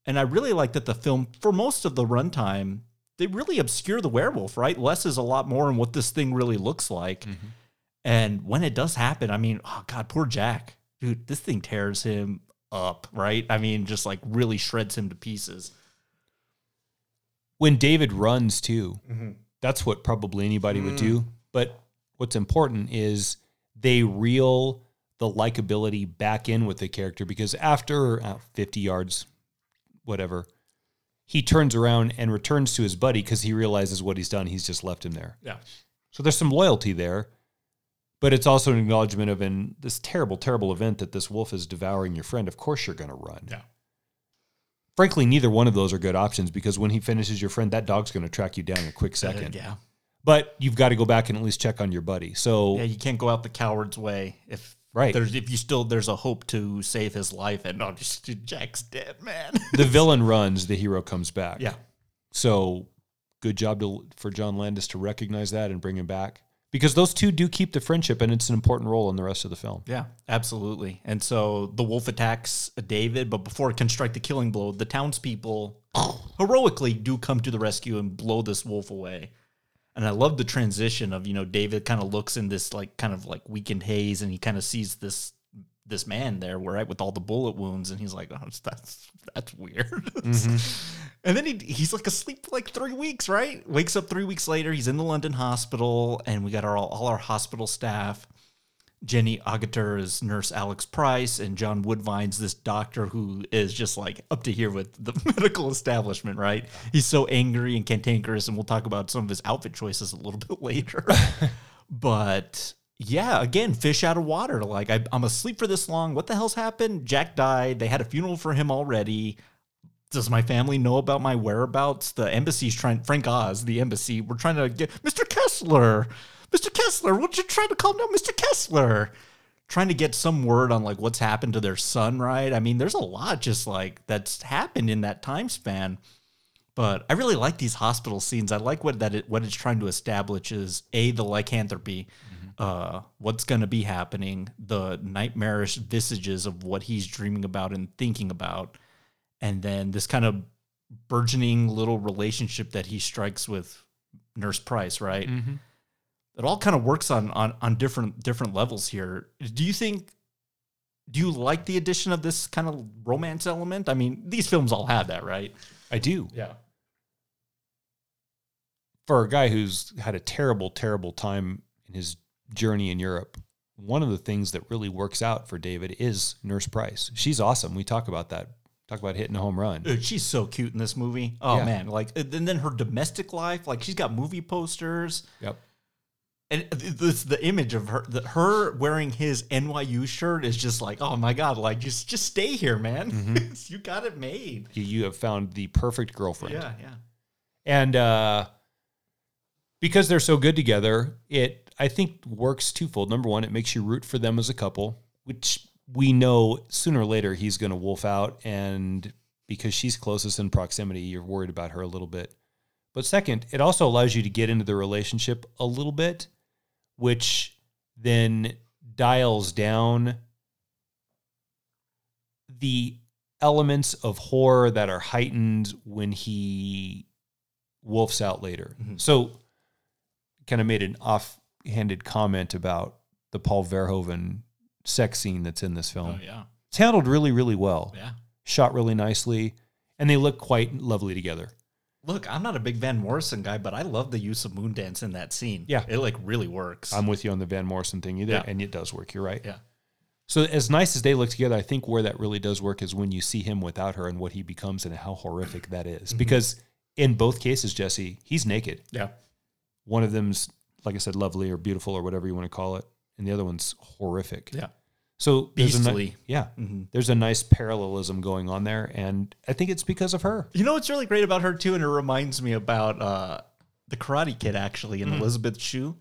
And I really like that the film, for most of the runtime, they really obscure the werewolf, right? Less is a lot more in what this thing really looks like. Mm-hmm. And when it does happen, I mean, oh God, poor Jack. Dude, this thing tears him up, right? I mean, just like really shreds him to pieces. when David runs too, mm-hmm. that's what probably anybody would mm. do. But what's important is they reel the likability back in with the character because after uh, 50 yards, whatever, he turns around and returns to his buddy because he realizes what he's done. He's just left him there. Yeah. So there's some loyalty there, but it's also an acknowledgement of in this terrible, terrible event that this wolf is devouring your friend. Of course you're going to run. Yeah. Frankly, neither one of those are good options because when he finishes your friend, that dog's going to track you down in a quick uh, second. Yeah. But you've got to go back and at least check on your buddy. So Yeah, you can't go out the coward's way if Right. there's if you still there's a hope to save his life and oh just [laughs] Jack's dead, man. [laughs] the villain runs, the hero comes back. yeah. So good job to, for John Landis to recognize that and bring him back because those two do keep the friendship and it's an important role in the rest of the film. Yeah, absolutely. And so the wolf attacks David, but before it can strike the killing blow, the townspeople [laughs] heroically do come to the rescue and blow this wolf away. And I love the transition of, you know, David kind of looks in this like kind of like weakened haze and he kind of sees this this man there, right, with all the bullet wounds, and he's like, "Oh, that's that's weird." [laughs] Mm-hmm. and then he he's like asleep for like three weeks, right? Wakes up three weeks later. He's in the London hospital, and we got our all our hospital staff. Jenny Agutter is Nurse Alex Price, and John Woodvine's this doctor who is just like up to here with the [laughs] medical establishment, right? He's so angry and cantankerous, and we'll talk about some of his outfit choices a little [laughs] bit later. [laughs] but yeah, again, fish out of water. Like I, I'm asleep for this long. What the hell's happened? Jack died. They had a funeral for him already. Does my family know about my whereabouts? The embassy's trying. Frank Oz, the embassy, we're trying to get Mr. Kessler. Mr. Kessler, what you trying to calm down, Mr. Kessler? Trying to get some word on like what's happened to their son, right? I mean, there's a lot just like that's happened in that time span. But I really like these hospital scenes. I like what that it, what it's trying to establish is a the lycanthropy, uh, what's going to be happening, the nightmarish visages of what he's dreaming about and thinking about, and then this kind of burgeoning little relationship that he strikes with Nurse Price, right? It all kind of works on on on different different levels here. Do you think? Do you like the addition of this kind of romance element? I mean, these films all have that, right? I do. Yeah. for a guy who's had a terrible, terrible time in his journey in Europe, one of the things that really works out for David is Nurse Price. She's awesome. We talk about that. Talk about hitting a home run. Dude, she's so cute in this movie. Oh Yeah. man, like and then her domestic life, like she's got movie posters. Yep. And this the image of her, the, her wearing his NYU shirt is just like, oh my god, like just just stay here, man. [laughs] you got it made. You, you have found the perfect girlfriend. Yeah, yeah. And uh, because they're so good together, it I think works twofold. Number one, it makes you root for them as a couple, which we know sooner or later he's going to wolf out, and because she's closest in proximity, you're worried about her a little bit. But second, it also allows you to get into the relationship a little bit, which then dials down the elements of horror that are heightened when he wolfs out later. Mm-hmm. So, kind of made an offhanded comment about the Paul Verhoeven sex scene that's in this oh, film. Oh yeah. It's handled really, really well. Yeah. Shot really nicely, and they look quite lovely together. Look, I'm not a big Van Morrison guy, but I love the use of Moondance in that scene. Yeah. It like really works. I'm with you on the Van Morrison thing either, Yeah. and it does work. You're right. yeah. So as nice as they look together, I think where that really does work is when you see him without her and what he becomes and how horrific that is. Mm-hmm. Because in both cases, Jesse, he's naked. Yeah. One of them's, like I said, lovely or beautiful or whatever you want to call it, and the other one's horrific. Yeah. So there's a Beastly. yeah, Mhm. there's a nice parallelism going on there, and I think it's because of her. You know what's really great about her too, and it reminds me about uh, the Karate Kid actually in Mm. Elizabeth Shue,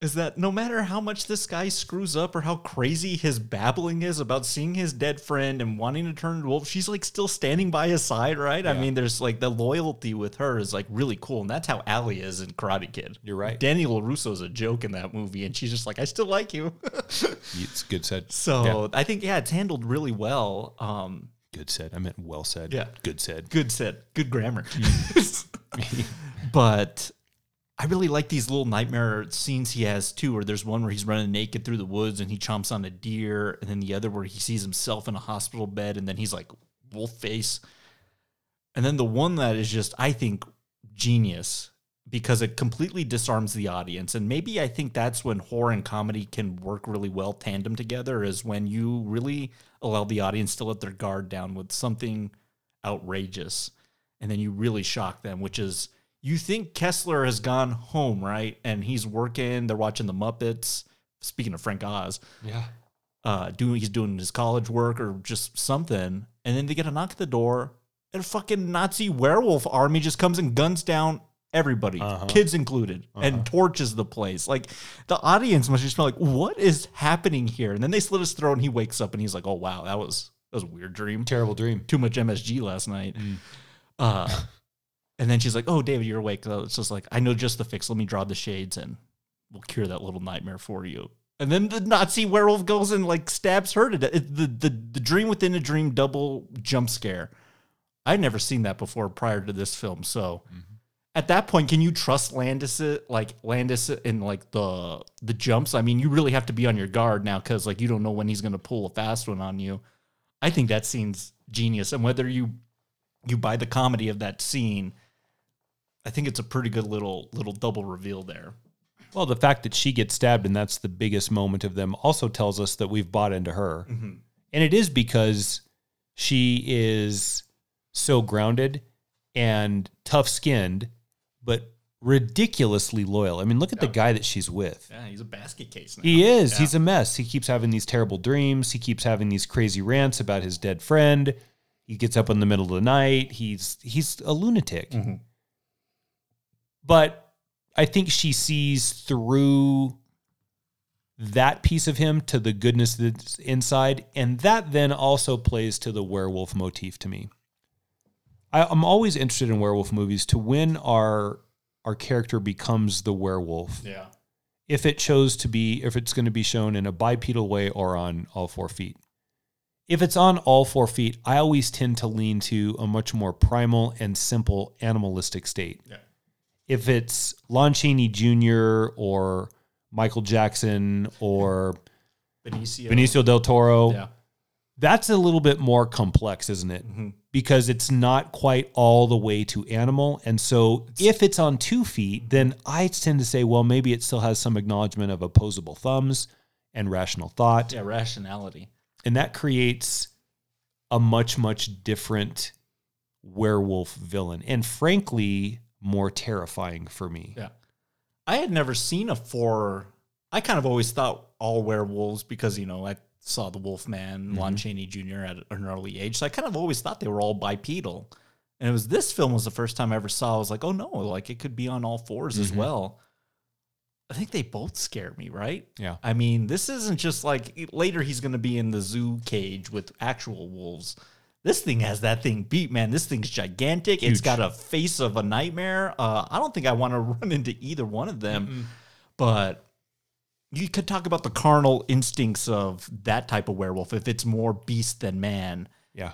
is that no matter how much this guy screws up or how crazy his babbling is about seeing his dead friend and wanting to turn wolf, she's like still standing by his side, right? I mean, there's like the loyalty with her is like really cool, and that's how Allie is in Karate Kid. You're right. Danny LaRusso's a joke in that movie, and she's just like, I still like you. [laughs] It's good said. so Yeah. I think yeah, it's handled really well. Um, Good said. I meant well said. Yeah. Good said. good said good grammar [laughs] but i really like these little nightmare scenes he has too where there's one where he's running naked through the woods and he chomps on a deer and then the other where he sees himself in a hospital bed and then he's like wolf face. And then the one that is just i think genius because it completely disarms the audience. And maybe i think that's when horror and comedy can work really well tandem together is when you really allow the audience to let their guard down with something outrageous and then you really shock them which is you think kessler has gone home right and he's working they're watching the muppets speaking of frank oz Yeah. uh doing he's doing his college work or just something and then they get a knock at the door and a fucking nazi werewolf army just comes and guns down everybody Uh-huh. kids included and torches the place like the audience must just be like what is happening here and then they slit his throat and he wakes up and he's like oh wow that was that was a weird dream Terrible dream. too much MSG last night. Uh, and then she's like, "Oh, David, you're awake." So it's just like, "I know just the fix. Let me draw the shades, and we'll cure that little nightmare for you." And then the Nazi werewolf goes and like stabs her to death. It- The the the dream within a dream double jump scare. I'd never seen that before prior to this film. So mm-hmm. at that point, can you trust Landis? Like Landis in like the the jumps? I mean, you really have to be on your guard now because like you don't know when he's going to pull a fast one on you. I think that scene's genius, and whether you you buy the comedy of that scene, I think it's a pretty good little little double reveal there. Well, the fact that she gets stabbed and that's the biggest moment of them also tells us that we've bought into her. Mm-hmm. And it is because she is so grounded and tough skinned, but ridiculously loyal. I mean, look at the guy that she's with. Yeah, he's a basket case now. He is. Yeah. He's a mess. He keeps having these terrible dreams. He keeps having these crazy rants about his dead friend. He gets up in the middle of the night. He's he's a lunatic. Mm-hmm. But I think she sees through that piece of him to the goodness that's inside, and that then also plays to the werewolf motif to me. I, I'm always interested in werewolf movies to when our our character becomes the werewolf yeah. if it chose to be if it's going to be shown in a bipedal way or on all four feet. If it's on all four feet, I always tend to lean to a much more primal and simple animalistic state. Yeah. If it's Lon Chaney Jr. or Michael Jackson or Benicio. Benicio del Toro, Yeah. that's a little bit more complex, isn't it? Mhm. because it's not quite all the way to animal. And so if it's on two feet, then I tend to say, well, maybe it still has some acknowledgement of opposable thumbs and rational thought. Yeah, rationality. And that creates a much, much different werewolf villain. And frankly, more terrifying for me. Yeah. I had never seen a four. I kind of always thought all werewolves because, you know, I saw the Wolfman, Lon mm-hmm. Chaney Jr. at an early age. So I kind of always thought they were all bipedal. And it was this film was the first time I ever saw. I was like, oh no, like it could be on all 4s as mm-hmm. well. I think they both scare me, right? Yeah. I mean, this isn't just like later he's going to be in the zoo cage with actual wolves. This thing has that thing beat, man. This thing's gigantic. It's got a face of a nightmare. Uh, I don't think I want to [laughs] run into either one of them, but you could talk about the carnal instincts of that type of werewolf if it's more beast than man. Yeah.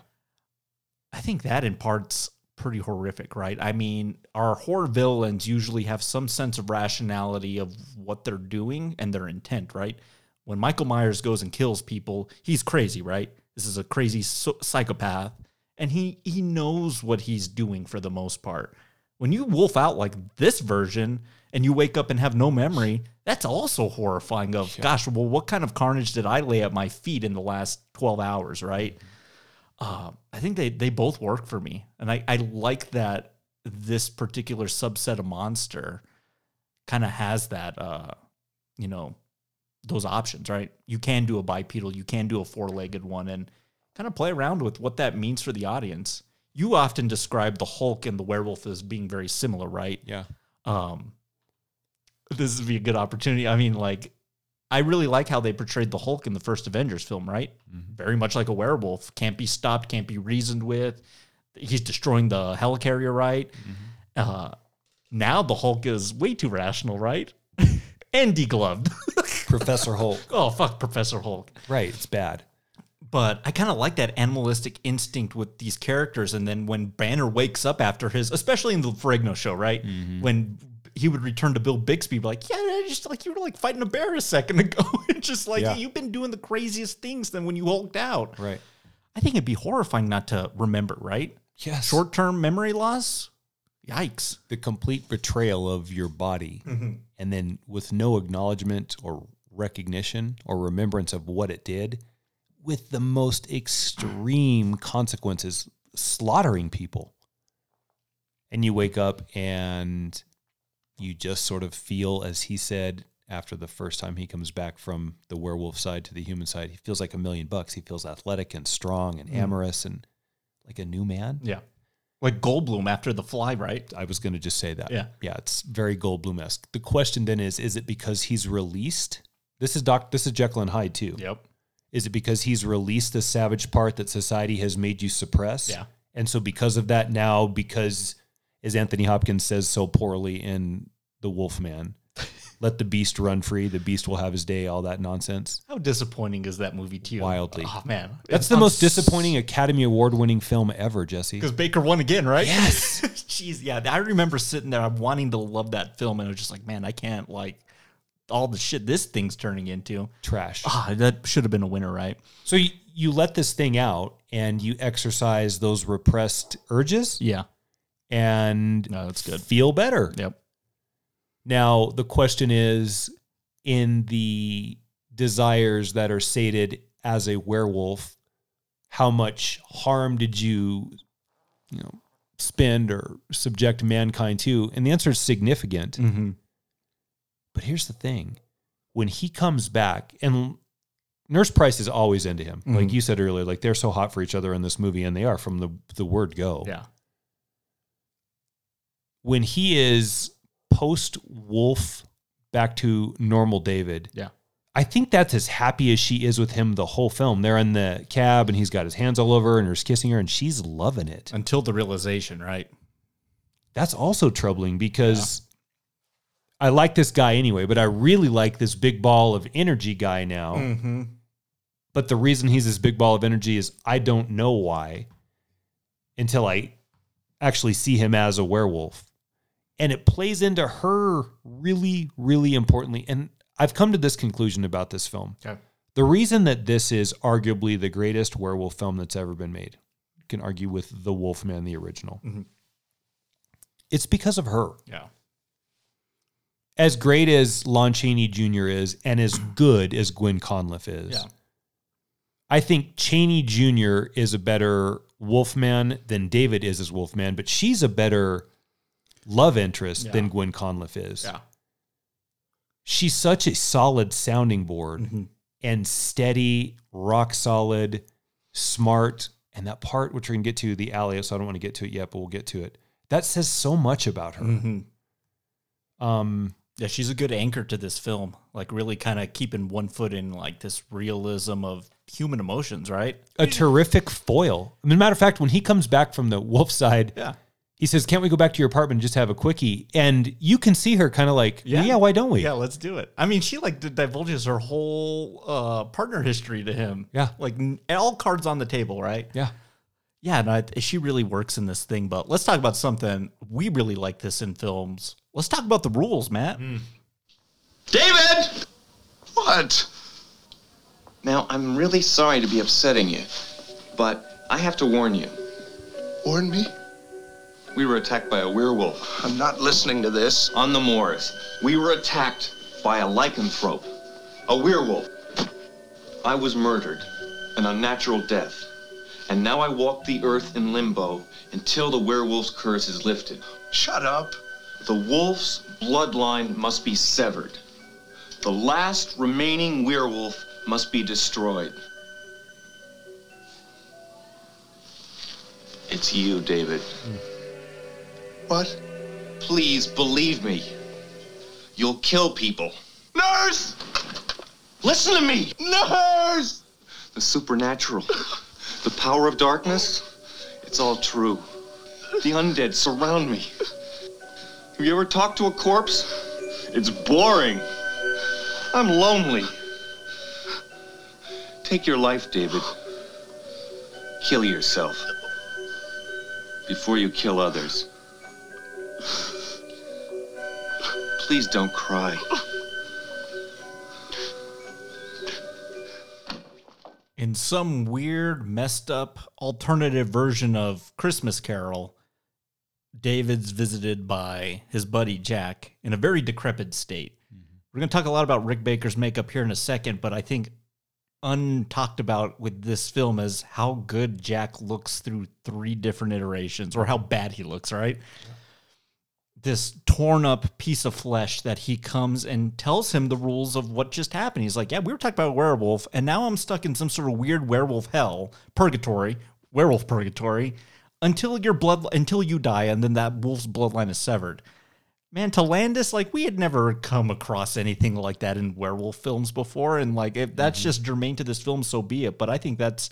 I think that in part's pretty horrific, right? I mean, our horror villains usually have some sense of rationality of what they're doing and their intent, right? When Michael Myers goes and kills people, he's crazy, right? This is a crazy psychopath, and he he knows what he's doing for the most part. When you wolf out like this version and you wake up and have no memory, that's also horrifying. Of gosh, well, what kind of carnage did I lay at my feet in the last twelve hours, right? uh, I think they they both work for me, and I I like that this particular subset of monster kind of has that uh you know those options, right? You can do a bipedal, you can do a four legged one, and kind of play around with what that means for the audience. You often describe the Hulk and the werewolf as being very similar, right? Yeah. um this would be a good opportunity. I mean like i really like how they portrayed the hulk in the first avengers film right? Very much like a werewolf. Can't be stopped can't be reasoned with. He's destroying the helicarrier right? Uh now the hulk is way too rational right? [laughs] And degloved [laughs] Professor Hulk. [laughs] oh fuck professor hulk Right. It's bad. but I kind of like that animalistic instinct with these characters. And then when Banner wakes up after his, especially in the Ferrigno show, right? Mm-hmm. When he would return to Bill Bixby, be like, yeah, just like you were like fighting a bear a second [laughs] ago, and just like Yeah. you've been doing the craziest things than when you hulked out. Right. I think it'd be horrifying not to remember, right? Yes. Short term memory loss. Yikes. the complete betrayal of your body mm-hmm. and then with no acknowledgement or recognition or remembrance of what it did with the most extreme consequences slaughtering people and you wake up and you just sort of feel as he said after the first time he comes back from the werewolf side to the human side he feels like a million bucks he feels athletic and strong and hmm. amorous and like a new man Yeah. Like Goldblum after the fly, right? I was going to just say that. Yeah. Yeah, it's very Goldblum esque. The question then is is it because he's released? This is Doc this is Jekyll and Hyde too. Yep. Is it because he's released the savage part that society has made you suppress? Yeah. And so because of that now, because as Anthony Hopkins says so poorly in The Wolfman, [laughs] let the beast run free, the beast will have his day, all that nonsense. How disappointing is that movie to you? Wildly. Oh man. That's the most disappointing Academy Award winning film ever, Jesse. Because Baker won again, right? Yes. [laughs] Jeez, yeah. I remember sitting there wanting to love that film, and I was just like, man, I can't like all the shit this thing's turning into. Trash. Ah, that should have been a winner, right? So you, you let this thing out and you exercise those repressed urges Yeah. and No, that's good. feel better. Yep. Now, the question is in the desires that are sated as a werewolf, how much harm did you, you know, spend or subject mankind to? And the answer is significant. Mm-hmm. But here's the thing when he comes back, and Nurse Price is always into him. Like mm-hmm. you said earlier, like they're so hot for each other in this movie, and they are from the, the word go. Yeah. When he is post wolf back to normal David, Yeah. I think that's as happy as she is with him the whole film. They're in the cab, and he's got his hands all over her, and he's kissing her, and she's loving it. Until the realization, right? That's also troubling because I like this guy anyway, but I really like this big ball of energy guy now. Mm-hmm. But the reason he's this big ball of energy is I don't know why until I actually see him as a werewolf. And it plays into her really, really importantly. And I've come to this conclusion about this film. Okay. The reason that this is arguably the greatest werewolf film that's ever been made, you can argue with the Wolfman, the original. It's because of her. Yeah. As great as Lon Chaney Jr. is, and as good as Gwen Conliffe is, Yeah. I think Chaney Jr. is a better Wolfman than David is as Wolfman, but she's a better love interest than Gwen Conliffe is. Yeah. She's such a solid sounding board Mm-hmm. and steady, rock solid, smart. And that part, which we're going to get to, the alias, I don't want to get to it yet, but we'll get to it. That says so much about her. Mm-hmm. Um, Yeah, she's a good anchor to this film. Like really kind of keeping one foot in like this realism of human emotions, right? a terrific foil. I mean, matter of fact, when he comes back from the wolf side, Yeah. he says, "Can't we go back to your apartment and just have a quickie?" And you can see her kind of like, "Yeah, yeah, why don't we?" Yeah, let's do it. I mean, she like divulges her whole uh, partner history to him. Yeah. like all cards on the table, right? yeah. Yeah, no, I- she really works in this thing. But let's talk about something we really like this in films. Let's talk about the rules, Matt. Hmm. David! What? Now, I'm really sorry to be upsetting you, but I have to warn you. Warn me? We were attacked by a werewolf I'm not listening to this. on the moors. We were attacked by a lycanthrope, a werewolf. I was murdered, an unnatural death. And now I walk the earth in limbo until the werewolf's curse is lifted. Shut up. The wolf's bloodline must be severed. The last remaining werewolf must be destroyed. It's you, David. What? Please believe me. You'll kill people. Nurse! Listen to me! Nurse! The supernatural, the power of darkness, it's all true. The undead surround me. Have you ever talked to a corpse? It's boring. I'm lonely. Take your life, David. Kill yourself. Before you kill others. Please don't cry. in some weird, messed up alternative version of Christmas Carol, David's visited by his buddy Jack in a very decrepit state. Mm-hmm. We're going to talk a lot about Rick Baker's makeup here in a second, but I think untalked about with this film is how good Jack looks through three different iterations or how bad he looks, right? This torn up piece of flesh that he comes and tells him the rules of what just happened. He's like, Yeah, we were talking about werewolf, and now I'm stuck in some sort of weird werewolf hell, purgatory, werewolf purgatory, until your blood until you die, and then that wolf's bloodline is severed. Man, to Landis, like we had never come across anything like that in werewolf films before, and like if that's just germane to this film, so be it. But I think that's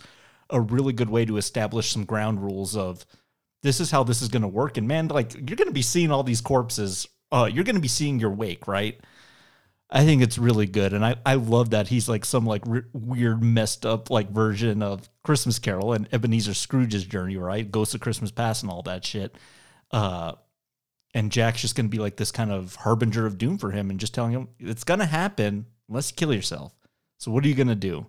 a really good way to establish some ground rules of this is how this is going to work. And man, like you're going to be seeing all these corpses. Uh, you're going to be seeing your wake, right? I think it's really good, and I, I love that he's like some like re- weird messed up like version of Christmas Carol and Ebenezer Scrooge's journey, right? Ghost of Christmas Past and all that shit. Uh, and Jack's just going to be like this kind of harbinger of doom for him, and just telling him it's going to happen unless you kill yourself. So what are you going to do?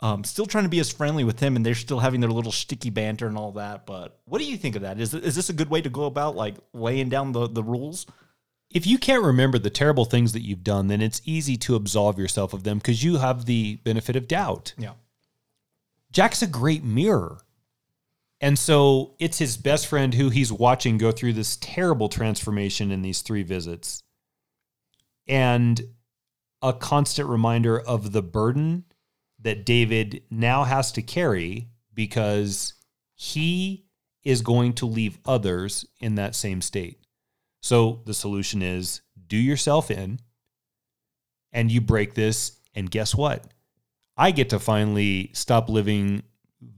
Um, still trying to be as friendly with him, and they're still having their little sticky banter and all that. But what do you think of that? Is is this a good way to go about like laying down the the rules? If you can't remember the terrible things that you've done, then it's easy to absolve yourself of them because you have the benefit of doubt. Yeah. Jack's a great mirror. And so it's his best friend who he's watching go through this terrible transformation in these three visits. And a constant reminder of the burden that David now has to carry because he is going to leave others in that same state. So the solution is do yourself in and you break this. And guess what? I get to finally stop living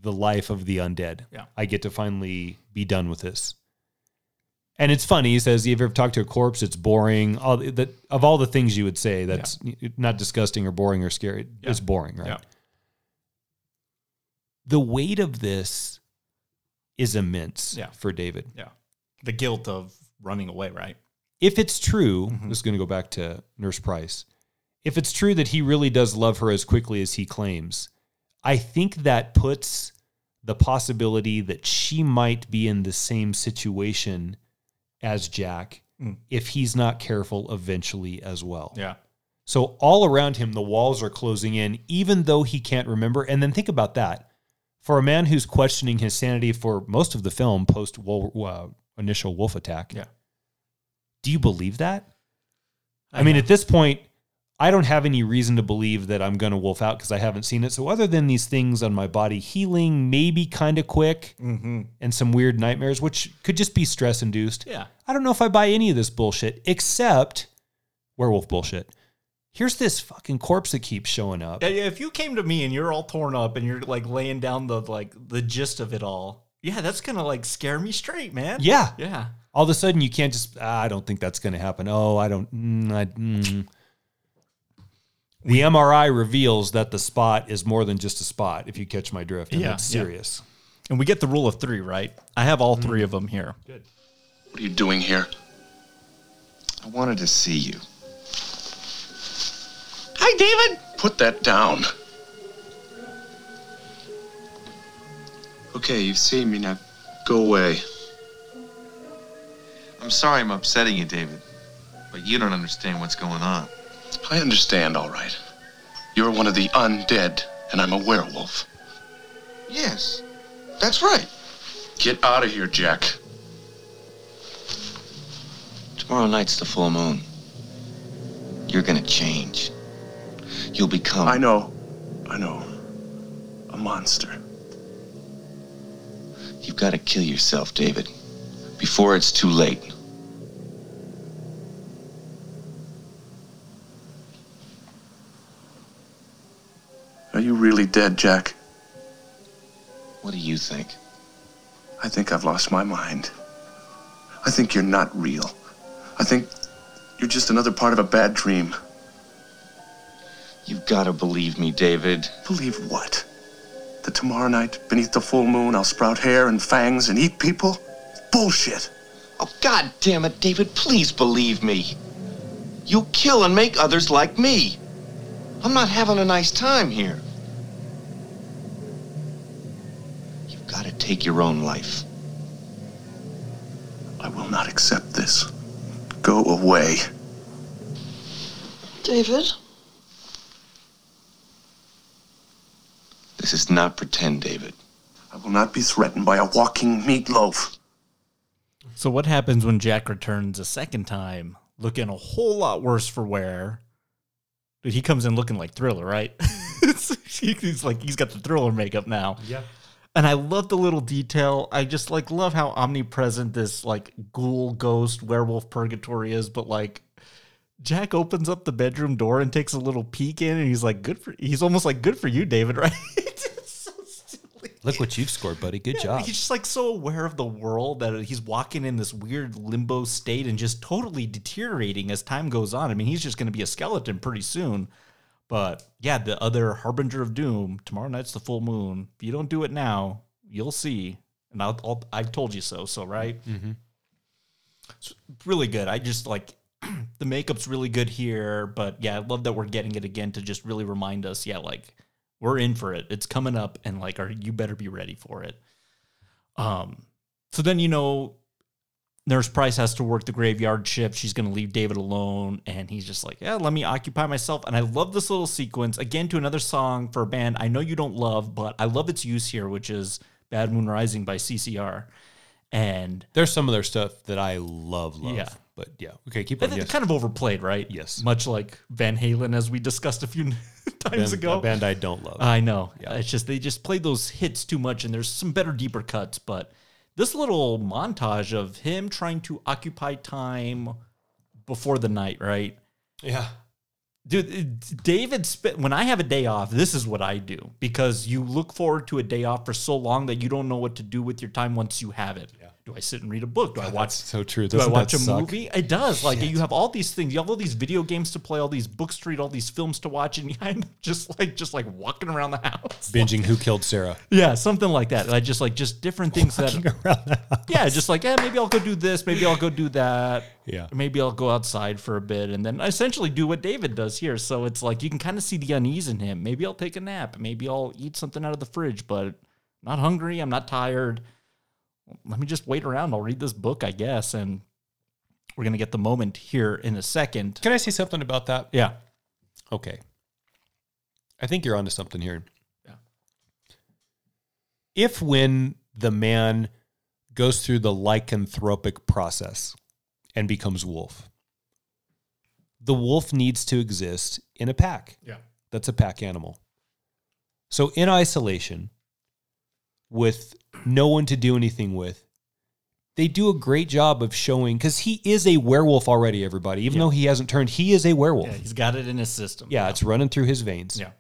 the life of the undead. Yeah. I get to finally be done with this. And it's funny. He says, "If you ever talked to a corpse, it's boring." All that of all the things you would say, that's not disgusting or boring or scary. It's boring, right? Yeah. The weight of this is immense Yeah. for David. Yeah. The guilt of running away, right? If it's true, this is going to go back to Nurse Price. If it's true that he really does love her as quickly as he claims, I think that puts the possibility that she might be in the same situation as Jack if he's not careful eventually as well. Yeah. So all around him, the walls are closing in, even though he can't remember. And then think about that. For a man who's questioning his sanity for most of the film post uh, initial wolf attack, Yeah. do you believe that? I, mean, at this point, I don't have any reason to believe that I'm going to wolf out because I haven't seen it. So, other than these things on my body healing, maybe kind of quick, Mm-hmm. and some weird nightmares, which could just be stress induced. Yeah. I don't know if I buy any of this bullshit except werewolf bullshit. Here's this fucking corpse that keeps showing up. Yeah, yeah, if you came to me and you're all torn up and you're like laying down the like the gist of it all, yeah, that's gonna like scare me straight, man. Yeah. Yeah. All of a sudden, you can't just, ah, I don't think that's going to happen. Oh, I don't. Mm, I, mm. The MRI reveals that the spot is more than just a spot, if you catch my drift. And Yeah, it's yeah. serious. And we get the rule of three, right? I have all three of them here. Good. What are you doing here? I wanted to see you. Hi, David. Put that down. Okay, you've seen me now. Go away. I'm sorry I'm upsetting you, David, but you don't understand what's going on. I understand, all right. You're one of the undead, and I'm a werewolf. Yes, that's right. Get out of here, Jack. Tomorrow night's the full moon. You're gonna change. You'll become. I know. I know. A monster. You've got to kill yourself, David, before it's too late. Are you really dead, Jack? What do you think? I think I've lost my mind. I think you're not real. I think you're just another part of a bad dream. You've got to believe me, David. Believe what? That tomorrow night, beneath the full moon, I'll sprout hair and fangs and eat people? Bullshit. Oh, God damn it, David, please believe me. You'll kill and make others like me. I'm not having a nice time here. You've got to take your own life. I will not accept this. Go away. David? This is not pretend, David. I will not be threatened by a walking meatloaf. So what happens when Jack returns a second time, looking a whole lot worse for wear? Dude, he comes in looking like Thriller, right? [laughs] He's like he's got the Thriller makeup now. Yeah. And I love the little detail. I just like love how omnipresent this like ghoul, ghost, werewolf purgatory is. But like, Jack opens up the bedroom door and takes a little peek in, and he's like, "Good for." He's almost like, "Good for you, David." [laughs] Right? It's so silly. Look what you've scored, buddy. Good Yeah, job. He's just like so aware of the world that he's walking in this weird limbo state and just totally deteriorating as time goes on. I mean, he's just going to be a skeleton pretty soon. But yeah, the other harbinger of doom. Tomorrow night's the full moon. If you don't do it now, you'll see. And I'll, I'll I've told you so. So right. Mm-hmm. It's really good. I just like the makeup's really good here. But yeah, I love that we're getting it again to just really remind us. Yeah, like we're in for it. It's coming up, and like, are you better be ready for it. Um, so then you know, Nurse Price has to work the graveyard shift. She's going to leave David alone, and he's just like, "Yeah, let me occupy myself." And I love this little sequence again to another song for a band I know you don't love, but I love its use here, which is "Bad Moon Rising" by CCR. And There's some of their stuff that I love, love. Yeah. But yeah. Okay, keep I on. Yes. kind of overplayed, right? Yes. Much like Van Halen, as we discussed a few [laughs] times Band- ago. a band I don't love. I know. Yeah. It's just they just play those hits too much, and there's some better, deeper cuts. But this little montage of him trying to occupy time before the night, right? yeah. Dude, David, when I have a day off, this is what I do because you look forward to a day off for so long that you don't know what to do with your time once you have it. Do I sit and read a book? Do I watch? So true. Do I watch a suck? movie? It does. Like you have all these things. You have all these video games to play, all these books to read, all these films to watch, and [laughs] I'm just like just like walking around the house. Binging Who Killed Sara. Yeah, something like that. I just like just different things that. Yeah, just like yeah, maybe I'll go do this. Maybe I'll go do that. Yeah. Maybe I'll go outside for a bit, and then essentially do what David does here. So it's like you can kind of see the unease in him. Maybe I'll take a nap. Maybe I'll eat something out of the fridge, but I'm not hungry. I'm not tired. Let me just wait around. I'll read this book, I guess. And we're going to get the moment here in a second. Can I say something about that? Yeah. Okay. I think you're onto something here. Yeah. If when the man goes through the lycanthropic process and becomes wolf, the wolf needs to exist in a pack. Yeah. That's a pack animal. So in isolation, with no one to do anything with, they do a great job of showing because he is a werewolf already, everybody. Even though he hasn't turned, he is a werewolf. Yeah. He's got it in his system. Yeah, it's running through his veins. Yeah.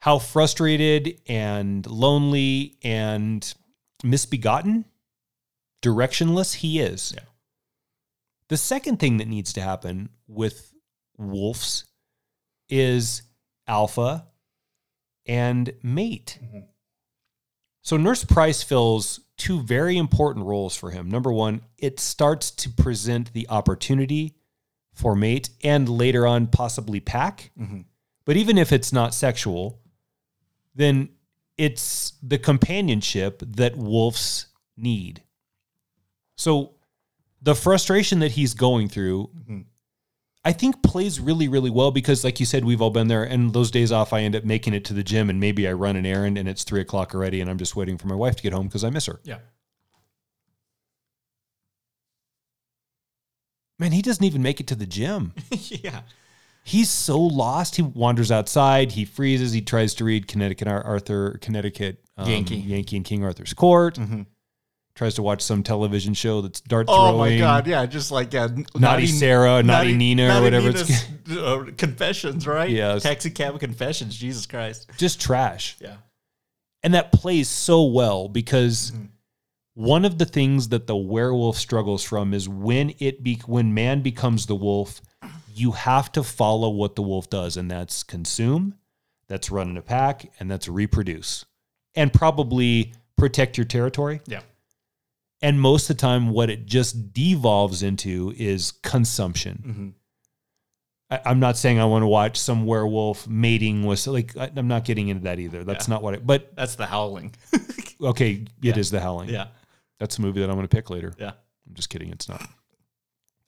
How frustrated and lonely and misbegotten, directionless he is. Yeah. The second thing that needs to happen with wolves is alpha and mate. Mm-hmm. So Nurse Price fills two very important roles for him. Number one, it starts to present the opportunity for mate and later on possibly pack. Mm-hmm. But even if it's not sexual, then it's the companionship that wolves need. So the frustration that he's going through, mm-hmm. I think plays really, really well because, like you said, we've all been there. And those days off, I end up making it to the gym and maybe I run an errand and it's three o'clock already and I'm just waiting for my wife to get home because I miss her. Yeah. Man, he doesn't even make it to the gym. [laughs] yeah. He's so lost. He wanders outside. He freezes. He tries to read Connecticut Arthur, Connecticut um, Yankee. Yankee and King Arthur's Court. Tries to watch some television show that's dart throwing. Oh my God! Yeah, just like uh, Naughty Sarah, Naughty Nina, or whatever it's- [laughs] uh, confessions, right? Yeah, taxi cab confessions. Jesus Christ! Just trash. Yeah, And that plays so well because Mm-hmm. one of the things that the werewolf struggles from is when it be when man becomes the wolf, you have to follow what the wolf does, and that's consume, that's run in a pack, and that's reproduce, and probably protect your territory. yeah, And most of the time, what it just devolves into is consumption. Mm-hmm. I, I'm not saying I want to watch some werewolf mating with like I, I'm not getting into that either. That's Yeah. not what. I, but that's the howling. [laughs] okay, it is the howling. yeah, That's a movie that I'm going to pick later. yeah. I'm just kidding. It's not.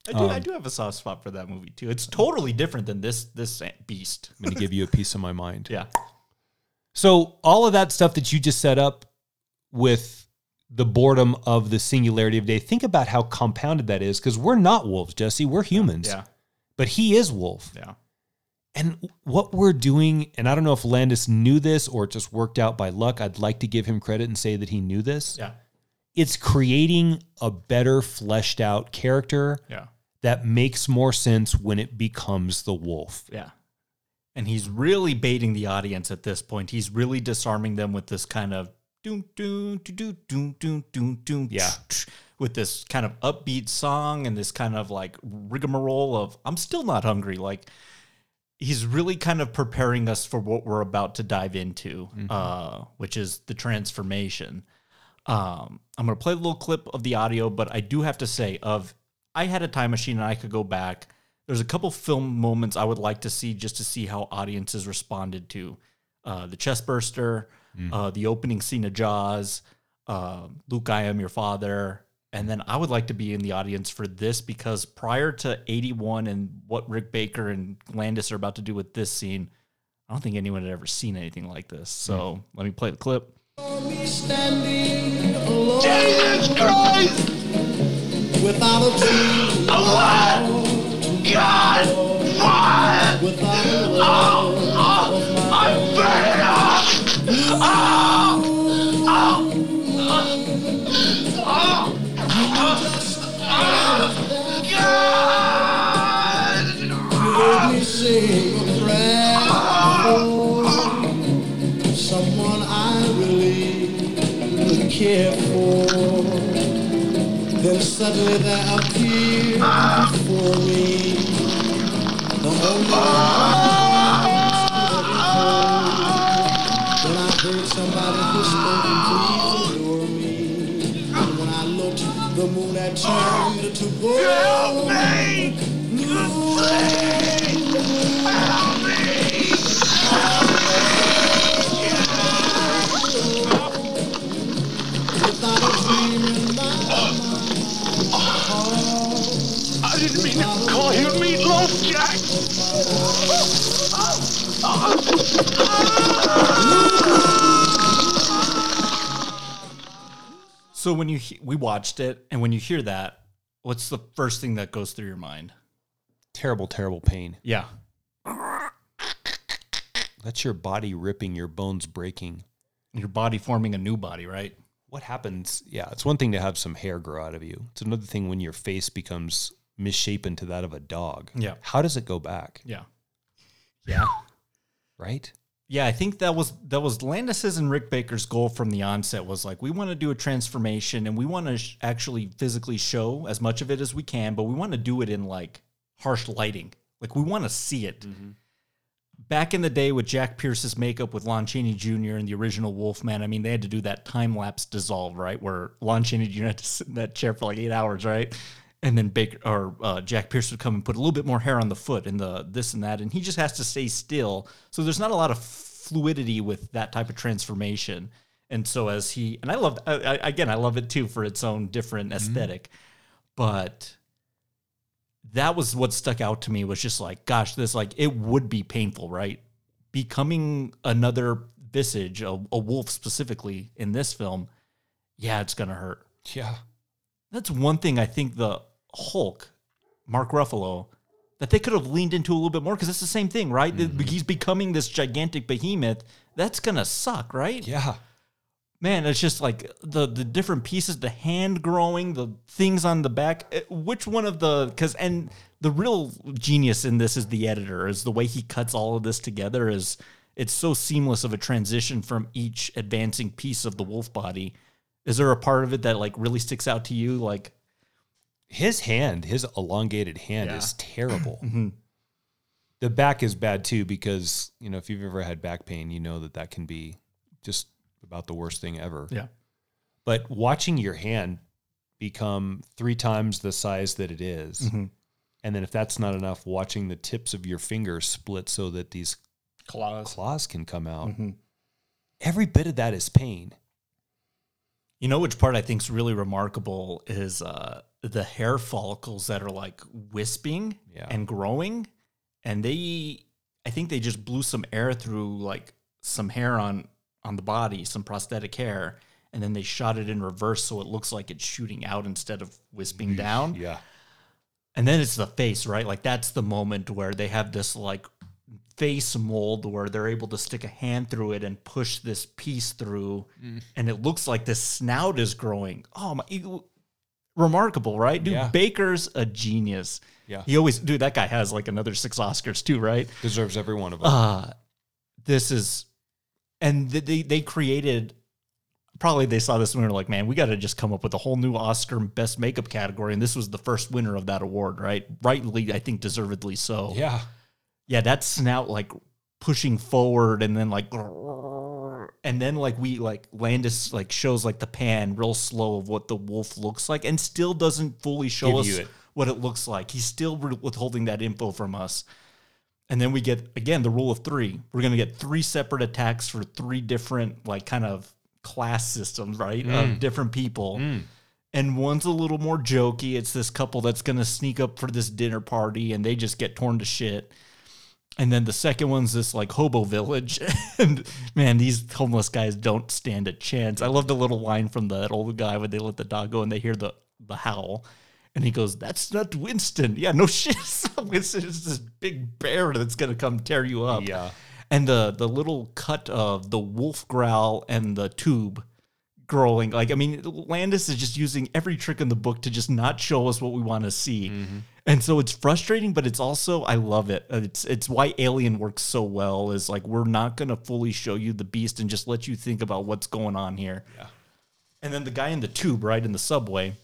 I do. I Um, do have a soft spot for that movie too. It's totally different than this this beast. I'm going to give you a piece of my mind. [laughs] Yeah, So all of that stuff that you just set up with the boredom of the singularity of day. Think about how compounded that is because we're not wolves, Jesse. We're humans. yeah, But he is wolf. yeah. And what we're doing, and I don't know if Landis knew this or it just worked out by luck. I'd like to give him credit and say that he knew this. Yeah, It's creating a better fleshed out character yeah, that makes more sense when it becomes the wolf. yeah. And he's really baiting the audience at this point. He's really disarming them with this kind of doom doom doom doom doom doom doom Yeah. with this kind of upbeat song and this kind of like rigmarole of I'm still not hungry. Like he's really kind of preparing us for what we're about to dive into, uh, which is the transformation. Um, I'm gonna play a little clip of the audio, but I do have to say, of I had a time machine and I could go back. There's a couple film moments I would like to see just to see how audiences responded to uh, the chest burster, uh, the opening scene of Jaws, uh, Luke, I am your father, and then I would like to be in the audience for this because prior to 81 and what Rick Baker and Landis are about to do with this scene, I don't think anyone had ever seen anything like this. So let me play the clip. Jesus Christ! Without a team. What? God! Fire! Without a oh, oh, I'm burning suddenly there appeared before me the only Help me! Please! Help me! Help me! I didn't mean to call you meatloaf, Jack! So when you we watched it, and when you hear that, what's the first thing that goes through your mind? Terrible, terrible pain. Yeah, That's your body ripping, your bones breaking. your body forming a new body, right? What happens? Yeah, it's one thing to have some hair grow out of you. It's another thing when your face becomes misshapen to that of a dog. Yeah. How does it go back? Yeah, yeah, Right? Yeah. I think that was that was Landis's and Rick Baker's goal from the onset was like we want to do a transformation and we want to sh- actually physically show as much of it as we can, but we want to do it in like harsh lighting. Like we want to see it. Mm-hmm. Back in the day with Jack Pierce's makeup with Lon Chaney Jr. and the original Wolfman, I mean, they had to do that time lapse dissolve, right? Where Lon Chaney Jr. had to sit in that chair for like eight hours, right? And then Baker or uh, Jack Pierce would come and put a little bit more hair on the foot and the this and that, and he just has to stay still. So there's not a lot of fluidity with that type of transformation. And so as he and I love I, I, again, I love it too for its own different aesthetic, but that was what stuck out to me was just like, gosh, this like it would be painful, right? Becoming another visage, a, a wolf specifically in this film, yeah, it's gonna hurt. Yeah. That's one thing I think the Hulk, Mark Ruffalo, that they could have leaned into a little bit more because it's the same thing, right? The- He's becoming this gigantic behemoth. That's gonna suck, right? Yeah. Man, it's just like the the different pieces, the hand growing, the things on the back. eh, Which one of the because and the real genius in this is the editor, is the way he cuts all of this together. Is it's so seamless of a transition from each advancing piece of the wolf body. Is there a part of it that like really sticks out to you? Like, His hand, his elongated hand Yeah. is terrible. [laughs] Mhm. The back is bad too because, you know, if you've ever had back pain, you know that that can be just about the worst thing ever. yeah, But watching your hand become three times the size that it is, Mhm. and then if that's not enough, watching the tips of your fingers split so that these claws. claws can come out. Mhm. Every bit of that is pain. You know which part I think is really remarkable is uh, the hair follicles that are like wisping Yeah. and growing, and they, I think they just blew some air through like some hair on on the body, some prosthetic hair, and then they shot it in reverse so it looks like it's shooting out instead of wisping down. Yeah. And then it's the face, right? Like that's the moment where they have this like face mold where they're able to stick a hand through it and push this piece through, Mm. and it looks like the snout is growing. Oh my! Remarkable, right? Dude, Yeah. Baker's a genius. Yeah. He always, dude, that guy has like another six Oscars too, right? Deserves every one of them. Uh, this is, and th- they they created. Probably they saw this and were like, man, we got to just come up with a whole new Oscar best makeup category, and this was the first winner of that award, right? Rightly, I think, deservedly so. yeah. yeah, that snout like pushing forward, and then like, and then like we like Landis like shows like the pan real slow of what the wolf looks like, and still doesn't fully show Give us it. what it looks like. He's still withholding that info from us. And then we get again the rule of three. We're gonna get three separate attacks for three different like kind of class systems, right? Of mm. different people. Mm. And one's a little more jokey. It's this couple that's gonna sneak up for this dinner party and they just get torn to shit. And then the second one's this like hobo village. [laughs] and man, these homeless guys don't stand a chance. I love the little line from that old guy when they let the dog go and they hear the, the howl. And he goes, That's not Winston. Yeah, no [laughs] shit. It's Winston. It's this big bear that's gonna come tear you up. Yeah. And the the little cut of the wolf growl and the tube growing. Like, I mean, Landis is just using every trick in the book to just not show us what we want to see. Mm-hmm. And so it's frustrating, but it's also I love it. Uh, it's it's why Alien works so well. Is like we're not gonna fully show you the beast and just let you think about what's going on here. Yeah. And then the guy in the tube, right in the subway.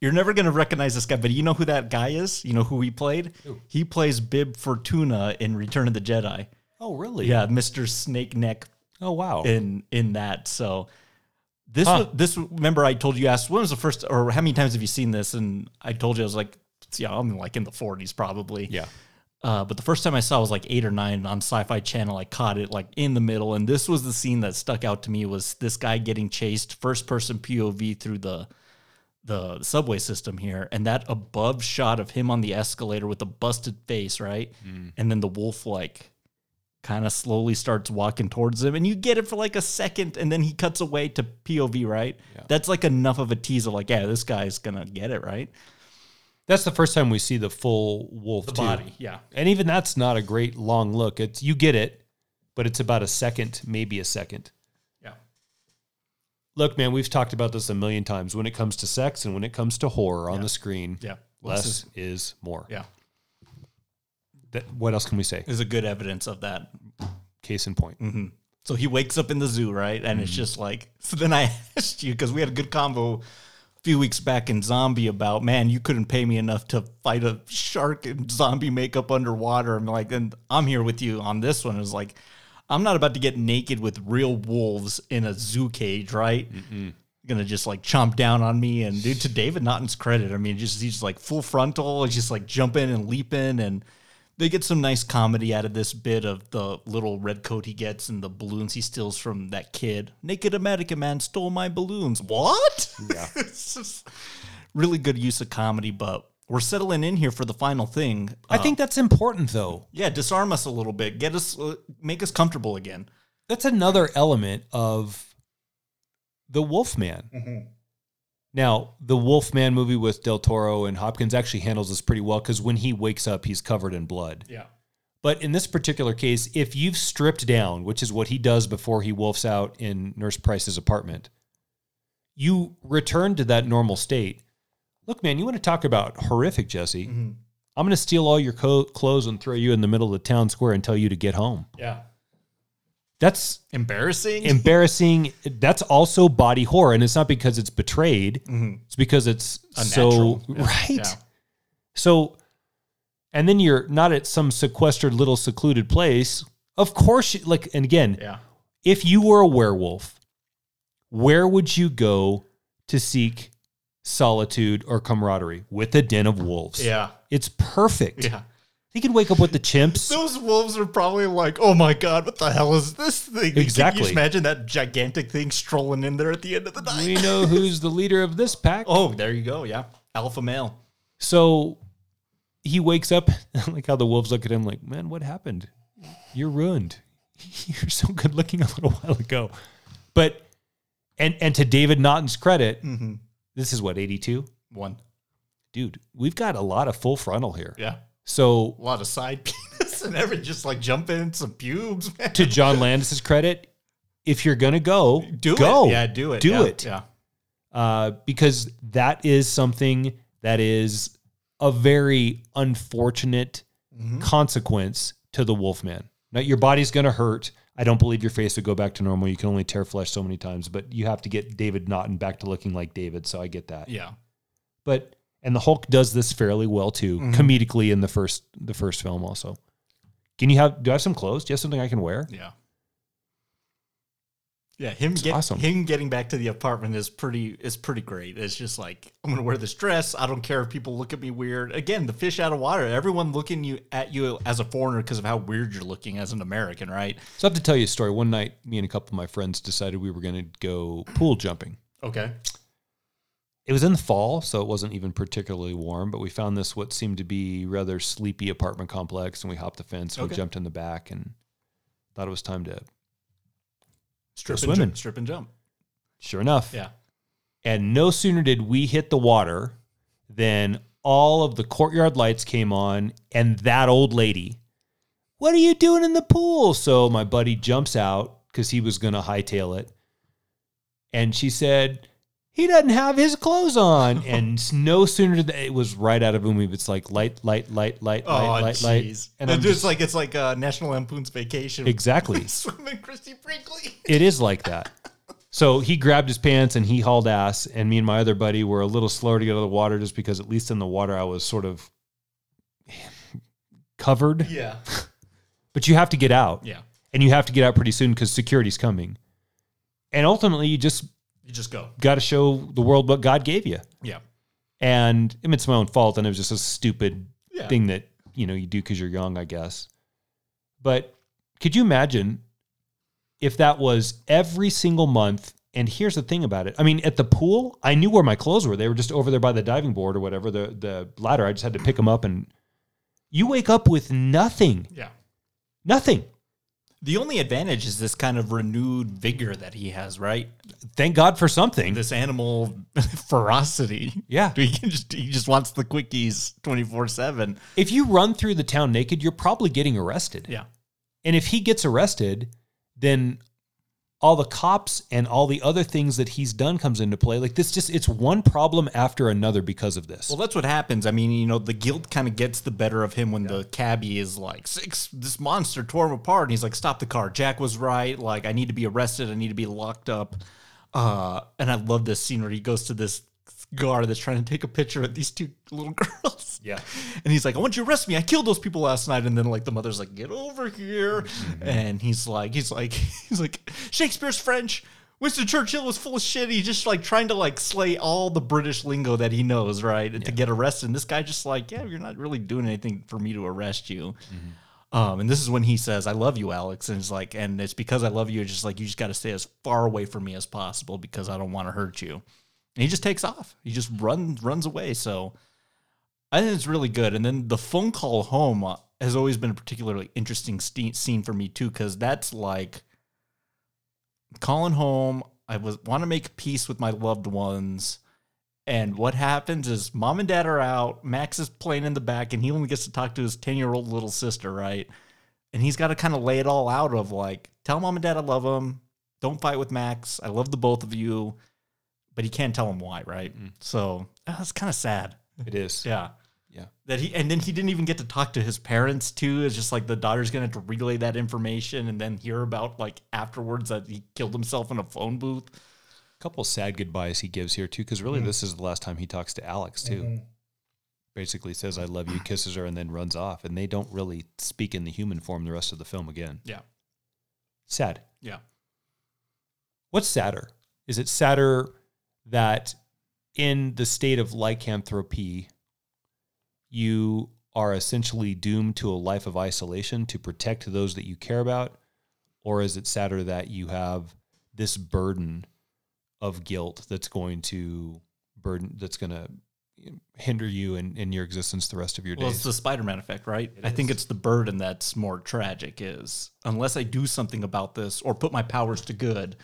You're never gonna recognize this guy, but you know who that guy is? You know who he played? He plays Bib Fortuna in Return of the Jedi. Oh, really? Yeah, Mr. Snake Neck Oh, wow. in in that. So this Huh. was, this remember I told you asked when was the first or how many times have you seen this? And I told you I was like, yeah, I'm like in the 40s probably. yeah. Uh, but the first time I saw it was like eight or nine on Sci-Fi Channel. I caught it like in the middle, and this was the scene that stuck out to me was this guy getting chased first person POV through the the subway system here, and that above shot of him on the escalator with a busted face, right? And then the wolf like kind of slowly starts walking towards him, and you get it for like a second, and then he cuts away to POV, right? That's like enough of a teaser, like, yeah, this guy's gonna get it, right? That's the first time we see the full wolf The too. body, yeah. And even that's not a great long look. It's you get it, but it's about a second, maybe a second. Yeah. Look, man, we've talked about this a million times. When it comes to sex and when it comes to horror on the screen, Yeah. less Less is, more. Yeah. That, what else can we say? Is a good evidence of that. Case in point. hmm So he wakes up in the zoo, right? And it's just like, [laughs] so then I asked you, because we had a good convo a few weeks back in Zombie about, man, you couldn't pay me enough to fight a shark in zombie makeup underwater. I'm like, and I'm here with you on this one. It's like, I'm not about to get naked with real wolves in a zoo cage, right? Gonna just like chomp down on me. And dude, to David Naughton's credit, I mean, just he's like full frontal, he's just like jumping and leaping and they get some nice comedy out of this bit of the little red coat he gets and the balloons he steals from that kid. Naked American man stole my balloons. What? Yeah. [laughs] it's just really good use of comedy, but we're settling in here for the final thing. I Uh, think that's important though. yeah, disarm us a little bit, get us, uh, make us comfortable again. That's another element of the Wolfman. Now, the Wolfman movie with Del Toro and Hopkins actually handles this pretty well because when he wakes up, he's covered in blood. Yeah. But in this particular case, if you've stripped down, which is what he does before he wolfs out in Nurse Price's apartment, you return to that normal state. Look, man, you want to talk about horrific, Jesse? Mm-hmm. I'm going to steal all your co- clothes and throw you in the middle of the town square and tell you to get home. Yeah. That's Embarrassing. embarrassing. That's also body horror, and it's not because it's betrayed. Mm-hmm. It's because it's so Yeah. [laughs] right. Yeah. So, and then you're not at some sequestered little secluded place. Of course, you, like, and again, yeah. if you were a werewolf, where would you go to seek solitude or camaraderie? With a den of wolves. Yeah. It's perfect. Yeah. He could wake up with the chimps. Those wolves are probably like, oh my god, what the hell is this thing? Exactly. Can you just imagine that gigantic thing strolling in there at the end of the night? we know who's the leader of this pack. Oh, there you go. Yeah. Alpha male. So he wakes up, [laughs] like how the wolves look at him, like, man, what happened? You're ruined. [laughs] You're so good looking a little [laughs] while ago. But and and to David Naughton's credit, Mm-hmm. this is what, 82? One. Dude, we've got a lot of full frontal here. Yeah. So A lot of side [laughs] penis and everything, just like jumping some pubes, man. to John Landis's credit, if you're gonna go, do go. it. Yeah, do it. Do Yeah, it. Yeah. uh, because that is something that is a very unfortunate Mm-hmm. consequence to the Wolfman. Now, your body's to hurt. I don't believe your face would go back to normal. You can only tear flesh so many times, but you have to get David Naughton back to looking like David. So I get that. Yeah. But and the Hulk does this fairly well too, Mm-hmm. comedically in the first the first film. Also, can you have? Do I have some clothes? Do you have something I can wear? Yeah. Yeah, him get, awesome. him getting back to the apartment is pretty is pretty great. It's just like I'm gonna wear this dress. I don't care if people look at me weird. Again, the fish out of water. Everyone looking you at you as a foreigner because of how weird you're looking as an American, right? So I have to tell you a story. One night, me and a couple of my friends decided we were going to go pool jumping. Okay. It was in the fall, so it wasn't even particularly warm, but we found this what seemed to be rather sleepy apartment complex and we hopped the fence, and Okay. jumped in the back and thought it was time to Strip and swimming. jump. Strip and jump. sure enough. Yeah. And no sooner did we hit the water than all of the courtyard lights came on and that old lady, what are you doing in the pool? So my buddy jumps out because he was going to hightail it. And she said, he doesn't have his clothes on. and no sooner did it was right out of a movie. It's like light, light, light, light, Oh, light, light, light. And And it's just, like it's like uh, National Lampoon's Vacation. exactly. [laughs] Swimming Christie Brinkley. It is like that. So he grabbed his pants and he hauled ass, and me and my other buddy were a little slower to get out of the water just because at least in the water I was sort of covered. Yeah. [laughs] But you have to get out. Yeah. And you have to get out pretty soon because security's coming. And ultimately you just You just go. got to show the world what God gave you. Yeah. And I mean, it's my own fault, and it was just a stupid Yeah. thing that you know you do because you're young, I guess. But could you imagine if that was every single month And here's the thing about it. I mean, at the pool, I knew where my clothes were. They were just over there by the diving board or whatever, the the ladder. I just had to pick them up and you wake up with nothing. Yeah. Nothing. The only advantage is this kind of renewed vigor that he has, right? Thank God for something. This animal [laughs] ferocity. Yeah. [laughs] He just he just wants the quickies 24/7. If you run through the town naked, you're probably getting arrested. Yeah. And if he gets arrested, then all the cops and all the other things that he's done comes into play. Like this just it's one problem after another because of this. Well, that's what happens. I mean, you know, the guilt kind of gets the better of him when the cabbie is like, "Six, this monster tore him apart," and he's like, "Stop the car. Jack was right. Like, I need to be arrested. I need to be locked up." Uh, and I love this scene where he goes to this guard that's trying to take a picture of these two little [laughs] girls. Yeah. And he's like, I want you to arrest me. I killed those people last night. And then like the mother's like, get over here. And he's like, he's like, [laughs] he's like, Shakespeare's French. Winston Churchill was full of shit. He's just like trying to like slay all the British lingo that he knows, right? And to get arrested. And this guy just like, yeah, you're not really doing anything for me to arrest you. Um, and this is when he says, I love you, Alex. And it's like, and it's because I love you. It's just like, you just got to stay as far away from me as possible because I don't want to hurt you. And he just takes off. He just runs runs away. So I think it's really good. And then the phone call home uh, has always been a particularly interesting ste- scene for me too, because that's like calling home. I was want to make peace with my loved ones. And what happens is mom and dad are out. Max is playing in the back, and he only gets to talk to his 10 year old little sister, right? And he's got to kind of lay it all out of like, tell mom and dad I love them. Don't fight with Max. I love the both of you. But he can't tell him why, right? Mm-hmm. So ah, that's kind of sad. It is. [laughs] Yeah. Yeah. That he and then he didn't even get to talk to his parents too. It's just like the daughter's gonna have to relay that information and then hear about like afterwards that he killed himself in a phone booth. A couple sad goodbyes he gives here too, because really mm-hmm. this is the last time he talks to Alex too. Mm-hmm. Basically says I love you, [clears throat] kisses her, and then runs off. And they don't really speak in the human form the rest of the film again. Yeah. Sad. Yeah. What's sadder? Is it sadder that in the state of lycanthropy, you are essentially doomed to a life of isolation to protect those that you care about? Or is it sadder that you have this burden of guilt that's going to burden, that's going to hinder you in, in your existence the rest of your days? Well, it's the Spider-Man effect, right? I think it's the burden that's more tragic. Is unless I do something about this or put my powers to good,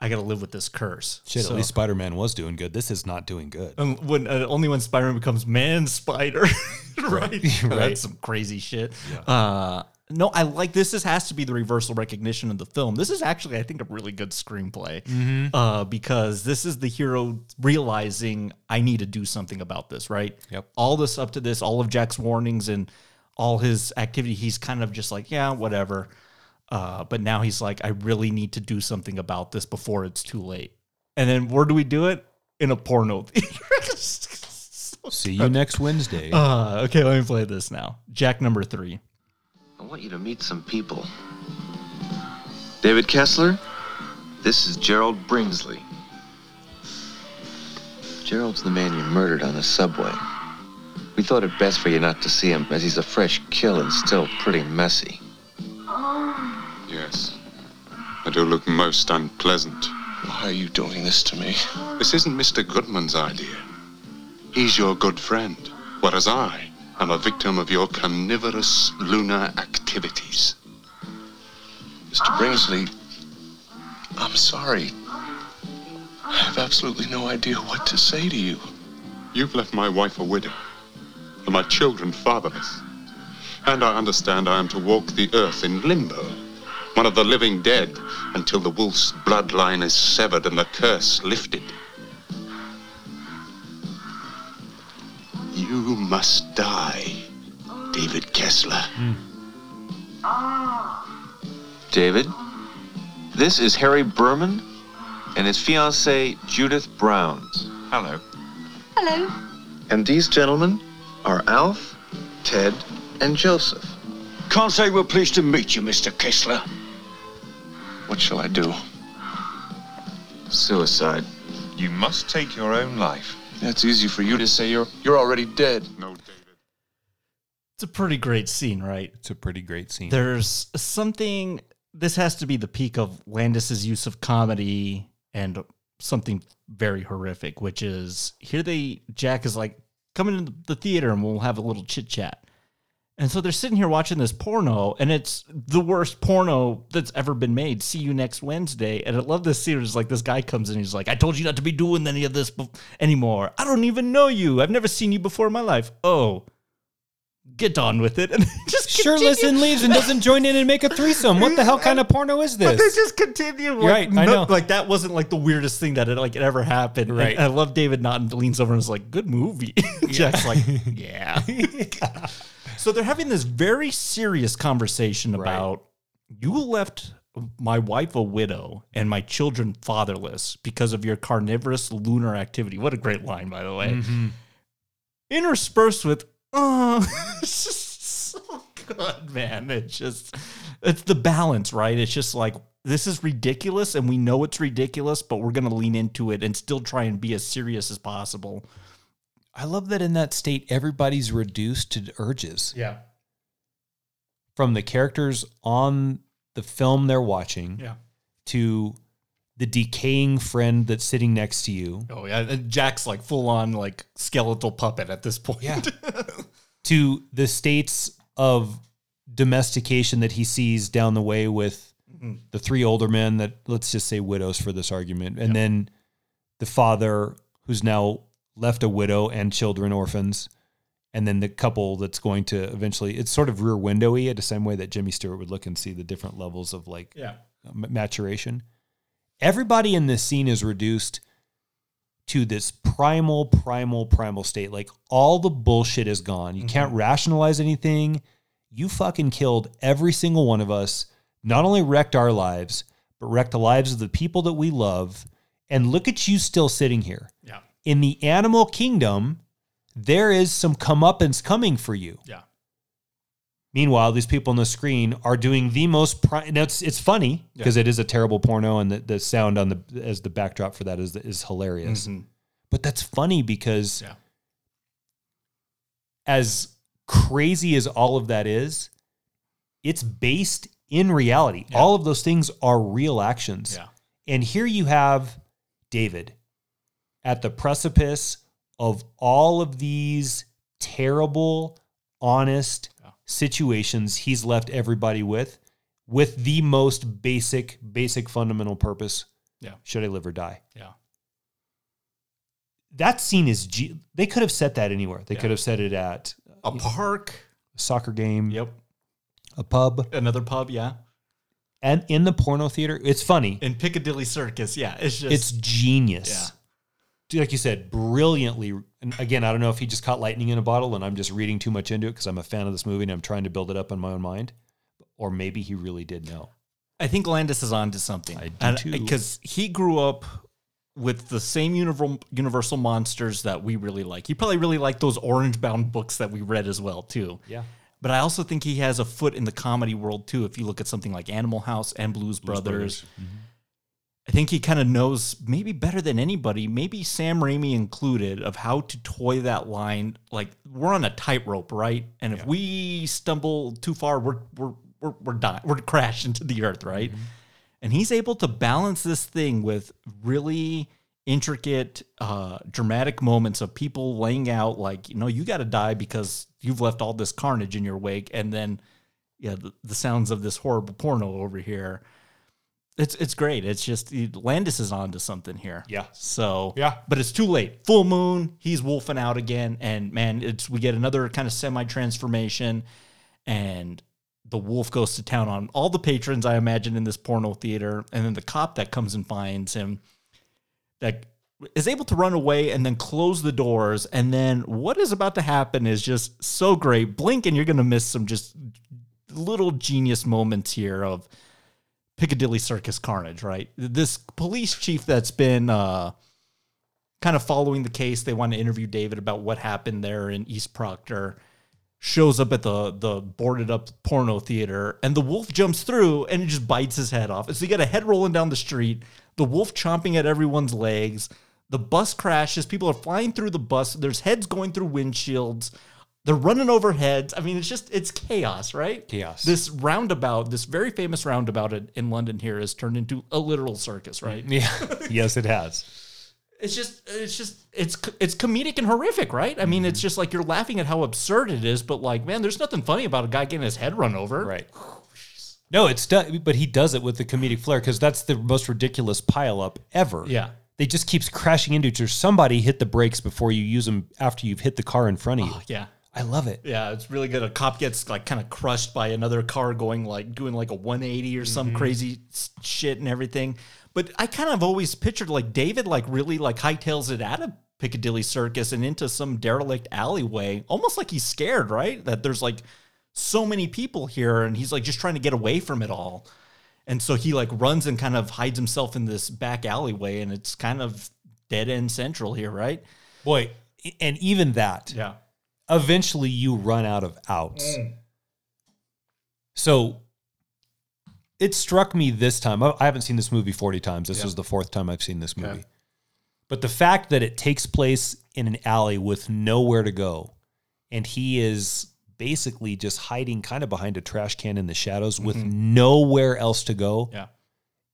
I got to live with this curse. Shit, So- at least Spider Man was doing good. This is not doing good. Um, when uh, only when Spider-Man becomes Man Spider, [laughs] right? Right. [laughs] That's some crazy shit. Uh, no, I like this. This has to be the reversal recognition of the film. This is actually, I think, a really good screenplay Mhm. uh, because this is the hero realizing I need to do something about this. Right? Yep. All this up to this, all of Jack's warnings and all his activity, he's kind of just like, yeah, whatever. Uh, but now he's like, I really need to do something about this before it's too late. And then where do we do it? In a porno [laughs] theater. [laughs] See you next Wednesday. Uh, okay, let me play this now. Jack number three. I want you to meet some people. David Kessler, this is Gerald Bringsley. Gerald's the man you murdered on the subway. We thought it best for you not to see him, as he's a fresh kill and still pretty messy. Yes. I do look most unpleasant. Why are you doing this to me? This isn't Mr. Goodman's idea. He's your good friend, whereas I am a victim of your carnivorous lunar activities. Mr. Bringsley, I'm sorry. I have absolutely no idea what to say to you. You've left my wife a widow, and my children fatherless. And I understand I am to walk the earth in limbo, one of the living dead, until the wolf's bloodline is severed and the curse lifted. You must die, David Kessler. Hmm. David, this is Harry Berman and his fiancée, Judith Brown. Hello. Hello. And these gentlemen are Alf, Ted, and Joseph. Can't say we're pleased to meet you, Mr. Kessler. What shall I do? Suicide. You must take your own life. That's easy for you to say. You're you're already dead. No, David. It's a pretty great scene, right? It's a pretty great scene. There's something. This has to be the peak of Landis's use of comedy and something very horrific, which is here they Jack is like come into the theater and we'll have a little chit chat. And so they're sitting here watching this porno, and it's the worst porno that's ever been made. See you next Wednesday. And I love this scene. It's like this guy comes in, he's like, "I told you not to be doing any of this bef- anymore. I don't even know you. I've never seen you before in my life. Oh, get on with it." [laughs] And just Shirtless and leaves and doesn't join in and make a threesome. What the hell [laughs] kind of porno is this? But they this? just continue. Like, Right, I know. Like that wasn't like the weirdest thing that it like it ever happened. Right. And I love David Naughton leans over and is like, "Good movie." [laughs] Jack's like, "Yeah." So they're having this very serious conversation about you left my wife a widow and my children fatherless because of your carnivorous lunar activity. What a great line, by the way. Mm-hmm. Interspersed with, oh, [laughs] it's just so good, man. It's just, it's the balance, right? It's just like, this is ridiculous and we know it's ridiculous, but we're going to lean into it and still try and be as serious as possible. I love that in that state, everybody's reduced to urges. Yeah. From the characters on the film they're watching Yeah. to the decaying friend that's sitting next to you Oh, yeah. Jack's like full on like skeletal puppet at this point. Yeah. [laughs] to the states of domestication that he sees down the way with Mhm. the three older men that let's just say widows for this argument and then the father who's now left a widow and children orphans and then the couple that's going to eventually it's sort of rear windowy at the same way that Jimmy Stewart would look and see the different levels of like Yeah. Uh, maturation everybody in this scene is reduced to this primal, primal, primal state. Like all the bullshit is gone. You can't mm-hmm. rationalize anything. You fucking killed every single one of us. Not only wrecked our lives, but wrecked the lives of the people that we love. And look at you still sitting here. Yeah. In the animal kingdom, there is some comeuppance coming for you. Yeah. Meanwhile, these people on the screen are doing the most. Pri- now it's it's funny Yeah. because it is a terrible porno, and the, the sound on the as the backdrop for that is is hilarious. Mhm. But that's funny because Yeah. as crazy as all of that is, it's based in reality. All of those things are real actions. Yeah. And here you have David at the precipice of all of these terrible, honest situations he's left everybody with, with the most basic, basic fundamental purpose. Yeah. Should I live or die? Yeah. That scene is, G- they could have set that anywhere. They Yeah. could have set it at A park. a soccer game, Yep. a pub, Another pub. Yeah. and in the porno theater. It's funny. In Piccadilly Circus. Yeah. It's just, it's genius. Yeah. Like you said, brilliantly. And again, I don't know if he just caught lightning in a bottle and I'm just reading too much into it because I'm a fan of this movie and I'm trying to build it up in my own mind. Or maybe he really did know. I think Landis is on to something. I do too. Because he grew up with the same universal, universal monsters that we really like. He probably really liked those orange bound books that we read as well, too. Yeah. But I also think he has a foot in the comedy world, too. If you look at something like Animal House and Blues, Brothers, mm-hmm. I think he kind of knows maybe better than anybody, maybe Sam Raimi included, of how to toy that line. Like we're on a tightrope, right? And if we stumble too far, we're we're we're we're dying, we're crash into the earth, right? And he's able to balance this thing with really intricate, uh, dramatic moments of people laying out like, you know, you got to die because you've left all this carnage in your wake, and then yeah, the, the sounds of this horrible porno over here. It's it's great. It's just Landis is on to something here. Yeah. So Yeah. but it's too late. Full moon. He's wolfing out again, and man, it's we get another kind of semi transformation, and the wolf goes to town on all the patrons I imagine in this porno theater, and then the cop that comes and finds him, that is able to run away and then close the doors, and then what is about to happen is just so great. Blink and you're gonna miss some just little genius moments here of Piccadilly Circus carnage, right? This police chief that's been uh, kind of following the case, they want to interview David about what happened there in East Proctor. Shows up at the the boarded up porno theater, and the wolf jumps through and it just bites his head off. And So you got a head rolling down the street, the wolf chomping at everyone's legs. The bus crashes. People are flying through the bus. There's heads going through windshields. They're running over heads. I mean, it's just it's chaos, right? Chaos. This roundabout, this very famous roundabout in, in London here, has turned into a literal circus, right? [laughs] Yeah. yes, it has. It's just, it's just, it's it's comedic and horrific, right? I mean, Mm-hmm. it's just like you're laughing at how absurd it is, but like, man, there's nothing funny about a guy getting his head run over, Right. No, it's done, but he does it with the comedic flair because that's the most ridiculous pileup ever. Yeah. They just keeps crashing into each other. Somebody hit the brakes before you use them after you've hit the car in front of you. Oh, yeah. I love it. Yeah, it's really good. A cop gets like kind of crushed by another car going like doing like a 180 or some Mhm. crazy shit and everything. But I kind of always pictured like David like really like hightails it out of Piccadilly Circus and into some derelict alleyway, almost like he's scared, right? That there's like so many people here and he's like just trying to get away from it all. And so he like runs and kind of hides himself in this back alleyway and it's kind of dead end central here, right? Boy, and even that. Yeah. Eventually you run out of outs. Mm. So it struck me this time. I haven't seen this movie 40 times. This Yeah. is the fourth time I've seen this movie. Okay. But the fact that it takes place in an alley with nowhere to go, and he is basically just hiding kind of behind a trash can in the shadows with nowhere else to go, Yeah.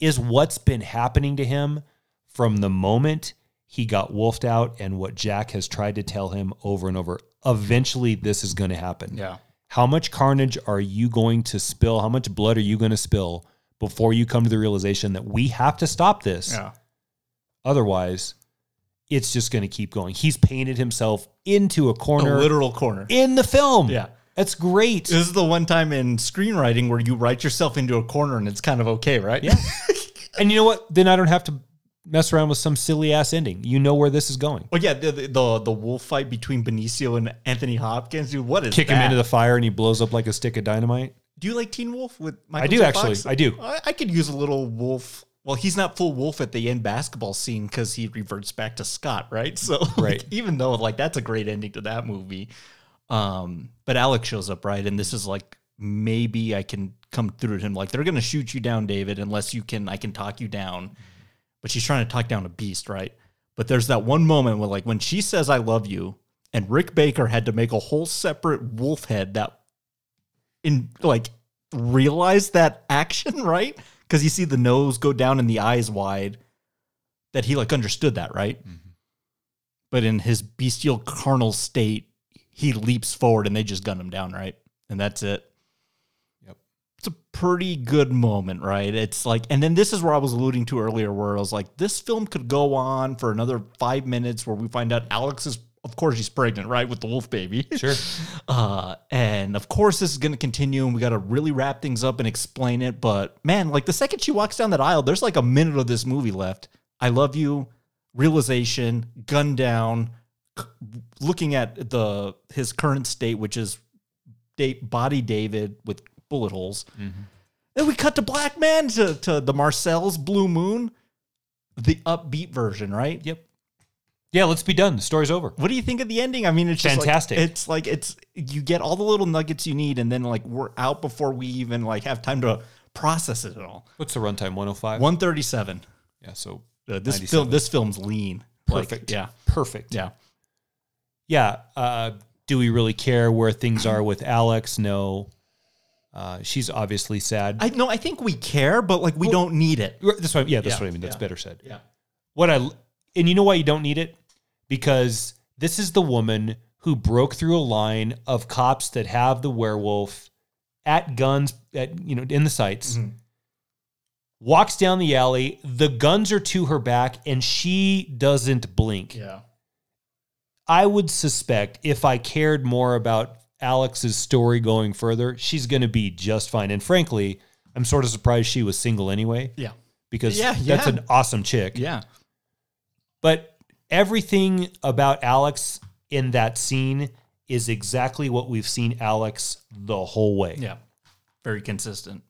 is what's been happening to him from the moment he got wolfed out and what Jack has tried to tell him over and over. Eventually, this is going to happen. Yeah. How much carnage are you going to spill? How much blood are you going to spill before you come to the realization that we have to stop this? Yeah. Otherwise, it's just going to keep going. He's painted himself into a corner, A literal corner. in the film. Yeah. That's great. This is the one time in screenwriting where you write yourself into a corner and it's kind of okay, right? Yeah. [laughs] and you know what? Then I don't have to mess around with some silly ass ending. You know where this is going. Well, yeah, the, the the the wolf fight between Benicio and Anthony Hopkins, dude. What is Kick him into the fire and he blows up like a stick of dynamite. Do you like Teen Wolf with? My? I do, J. actually. Fox? I do. I, I could use a little wolf. Well, he's not full wolf at the end basketball scene because he reverts back to Scott, right? [laughs] So, like, Right. even though like that's a great ending to that movie, um, but Alex shows up, right? And this is like maybe I can come through to him. Like they're gonna shoot you down, David, unless you can. I can talk you down. But she's trying to talk down a beast, right? But there's that one moment where, like, when she says "I love you," and Rick Baker had to make a whole separate wolf head that, in like, realize that action, [laughs] right? Because you see the nose go down and the eyes wide. That he like understood that, right? Mm-hmm. But in his bestial carnal state, he leaps forward and they just gun him down, right? And that's it. Yep. It's a pretty good moment, right? It's like, and then this is where I was alluding to earlier, where I was like, this film could go on for another five minutes where we find out Alex is, of course, she's pregnant, right? With the wolf baby. Sure. [laughs] Uh, and of course, this is going to continue, and we got to really wrap things up and explain it. But man, like the second she walks down that aisle, there's like a minute of this movie left. I love you, realization, gun down, looking at the his current state, which is body David with bullet holes. Then we cut to Black Man to, to the Marcel's Blue Moon, the upbeat version, right? Yep. Yeah, let's be done. The story's over. What do you think of the ending? I mean, it's just like- Fantastic. it's like it's you get all the little nuggets you need, and then like we're out before we even like have time to process it at all. What's the runtime? 105? One thirty seven. Yeah, so Uh, this film, this film's lean. Like, Perfect. yeah, Perfect. yeah. Yeah. Uh, do we really care where things are with Alex? No. Uh, she's obviously sad. I no, I think we care, but like we don't need it. That's what, yeah, that's Yeah, what I mean. That's yeah. better said. Yeah. What I and you know why you don't need it? Because this is the woman who broke through a line of cops that have the werewolf at guns at you know in the sights. Mm-hmm. Walks down the alley, the guns are to her back, and she doesn't blink. Yeah. I would suspect if I cared more about Alex's story going further, she's going to be just fine. And frankly, I'm sort of surprised she was single anyway. Yeah. Because Yeah, that's yeah. an awesome chick. Yeah. But everything about Alex in that scene is exactly what we've seen Alex the whole way. Yeah. Very consistent.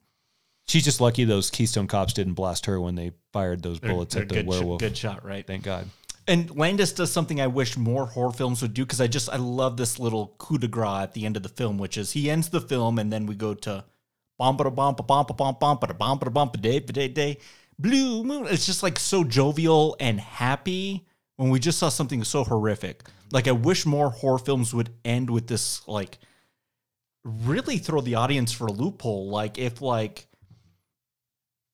She's just lucky those Keystone cops didn't blast her when they fired those bullets they're at the good sh- werewolf. good shot, right? Thank God. And Landis does something I wish more horror films would do because I just I love this little coup de grace at the end of the film, which is he ends the film and then we go to bum ba ba bum bum ba bum ba day day day blue moon. It's just like so jovial and happy when we just saw something so horrific. Like I wish more horror films would end with this like really throw the audience for a loophole. Like if like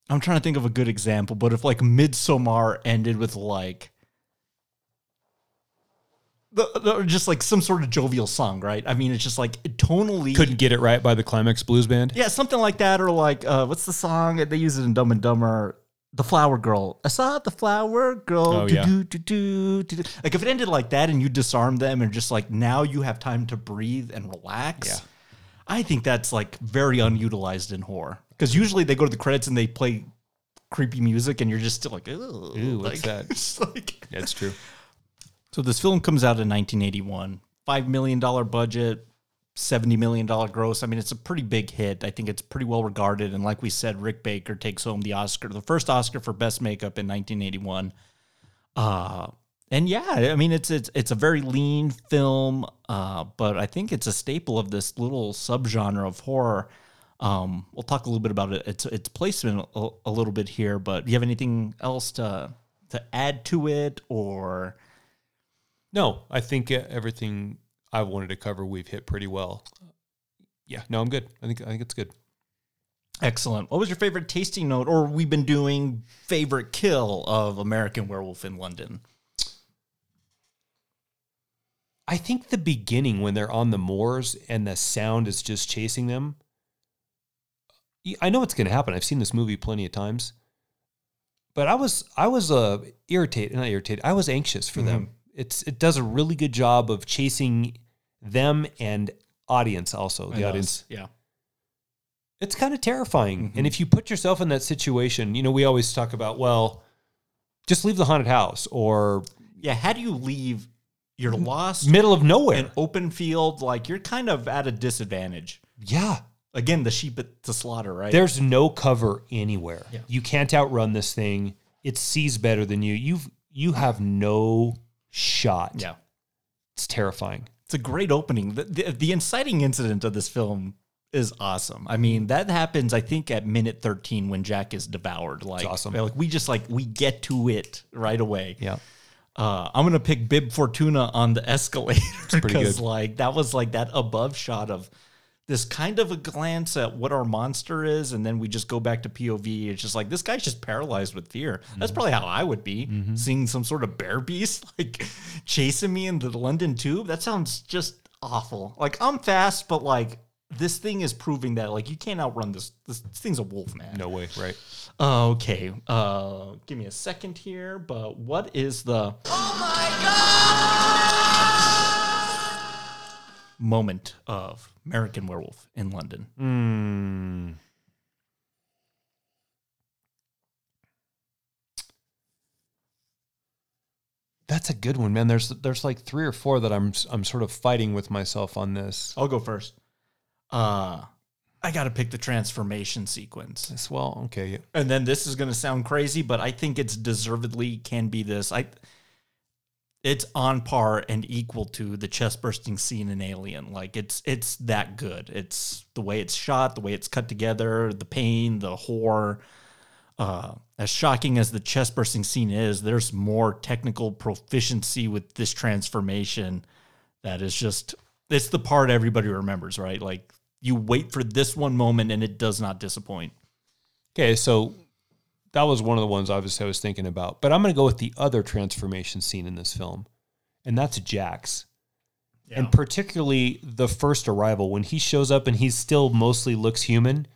I'm trying to think of a good example, but if like Midsommar ended with like the, just like some sort of jovial song, right? I mean, it's just like tonally Couldn't get it right by the Climax Blues Band. yeah, something like that, or like uh, what's the song they use it in Dumb and Dumber? The Flower Girl. I saw the Flower Girl. Oh, yeah. Do, do, do, do, do. Like if it ended like that and you disarm them and just like now you have time to breathe and relax. Yeah. I think that's like very unutilized in horror because usually they go to the credits and they play creepy music and you're just still like, Ooh, what's that? [laughs] it's like That's true. So this film comes out in 1981, five million dollar budget, seventy million dollar gross. I mean, it's a pretty big hit. I think it's pretty well regarded. And like we said, Rick Baker takes home the Oscar, the first Oscar for best makeup in 1981. Uh, and yeah, I mean, it's it's it's a very lean film, uh, but I think it's a staple of this little subgenre of horror. Um, we'll talk a little bit about it. Its its placement a, a little bit here, but do you have anything else to to add to it or? No, I think uh, everything I wanted to cover we've hit pretty well. Yeah, no, I'm good. I think I think it's good. Excellent. What was your favorite tasting note, or we've been doing favorite kill of American Werewolf in London? I think the beginning when they're on the moors and the sound is just chasing them. I know it's going to happen. I've seen this movie plenty of times, but I was I was uh, irritated, not irritated. I was anxious for them. It's it does a really good job of chasing them and audience also the audience. yeah. It's kind of terrifying, mm-hmm. and if you put yourself in that situation, you know we always talk about well, just leave the haunted house or Yeah, how do you leave? You're lost, middle of nowhere. an open field. Like you're kind of at a disadvantage. yeah, Again, the sheep at the slaughter, right? There's no cover anywhere. Yeah. You can't outrun this thing. It sees better than you. You've you have no shot. yeah. It's terrifying. It's a great opening. The, the, the inciting incident of this film is awesome. I mean, that happens, I think, at minute 13 when Jack is devoured. Like, awesome. like we just like we get to it right away. Yeah. Uh, I'm gonna pick Bib Fortuna on the [laughs] escalator pretty because like that was like that above shot of this kind of a glance at what our monster is, and then we just go back to POV. It's just like this guy's just paralyzed with fear. That's Mm-hmm. probably how I would be seeing some sort of bear beast [laughs] like chasing me in the London Tube. That sounds just awful. Like I'm fast, but like this thing is proving that like you can't outrun this. This, this thing's a wolf, man. No way. Right. Okay. Uh, give me a second here. But what is the Oh my god! moment of American Werewolf in London? Mm. That's a good one, man. There's there's like three or four that I'm I'm sort of fighting with myself on this. I'll go first. Uh, I got to pick the transformation sequence. This well, okay. yeah. And then this is going to sound crazy, but I think it's deservedly can be this. I it's on par and equal to the chest bursting scene in Alien. Like it's it's that good. It's the way it's shot, the way it's cut together, the pain, the horror. Uh, as shocking as the chest bursting scene is, there's more technical proficiency with this transformation that is just it's the part everybody remembers, right? Like you wait for this one moment and it does not disappoint. Okay, so that was one of the ones obviously I was thinking about. But I'm going to go with the other transformation scene in this film, and that's Jack's. And particularly the first arrival when he shows up and he still mostly looks human.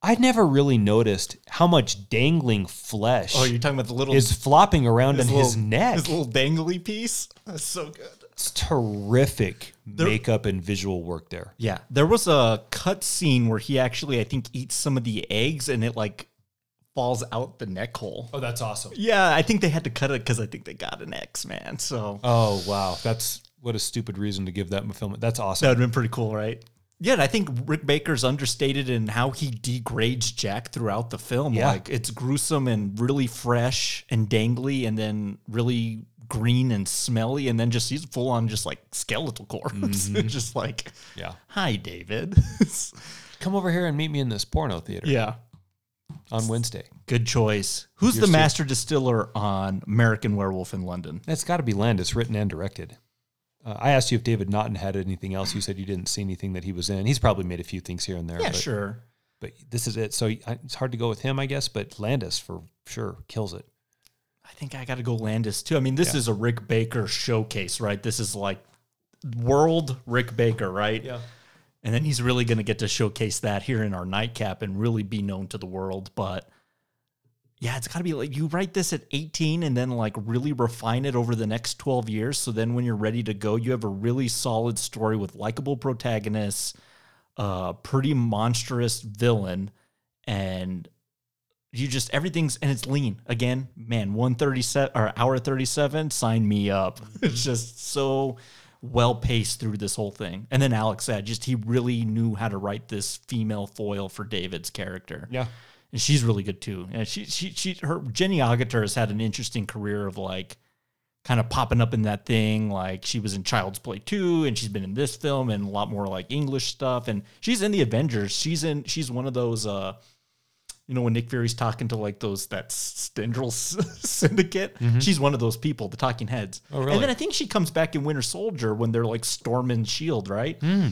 I'd never really noticed how much dangling flesh Oh, you're talking about the little is flopping around in his neck. His little dangly piece. That's so good. It's terrific makeup and visual work there. Yeah, there was a cut scene where he actually, I think, eats some of the eggs and it like falls out the neck hole. Oh, that's awesome. Yeah, I think they had to cut it because I think they got an X, man. So Oh wow, that's what a stupid reason to give that fulfillment. That's awesome. that would have been pretty cool, right? Yeah, and I think Rick Baker's understated in how he degrades Jack throughout the film. Yeah. Like it's gruesome and really fresh and dangly, and then really green and smelly, and then just he's full on just like skeletal corpse. Mm-hmm. [laughs] just like, Yeah. hi, David. [laughs] Come over here and meet me in this porno theater. yeah. On Wednesday. Good choice. Who's Yours the master distiller on American Werewolf in London? That's got to be Landis, written and directed. Uh, I asked you if David Naughton had anything else. You said you didn't see anything that he was in. He's probably made a few things here and there. Yeah, but, sure. But this is it. So I- it's hard to go with him, I guess. But Landis for sure kills it. I think I got to go Landis too. I mean, this Yeah. is a Rick Baker showcase, right? This is like world Rick Baker, right? Yeah. And then he's really going to get to showcase that here in our nightcap and really be known to the world. But yeah, it's got to be like you write this at 18 and then like really refine it over the next 12 years. So then when you're ready to go, you have a really solid story with likable protagonists, uh, pretty monstrous villain, and you just everything's and it's lean again man 137 or hour 37 sign me up [laughs] it's just so well paced through this whole thing. And then alex said just he really knew how to write this female foil for david's character. Yeah. and she's really good too. And she she she her jenny Agutter has had an interesting career of like kind of popping up in that thing. Like she was in child's play 2 and she's been in this film and a lot more like english stuff. And she's in the avengers. She's in she's one of those uh you know when Nick Fury's talking to like those that Stendrel [laughs] syndicate, she's one of those people, the talking heads. Mm-hmm. Oh, really? And then I think she comes back in Winter Soldier when they're like storming Shield, right? Hmm.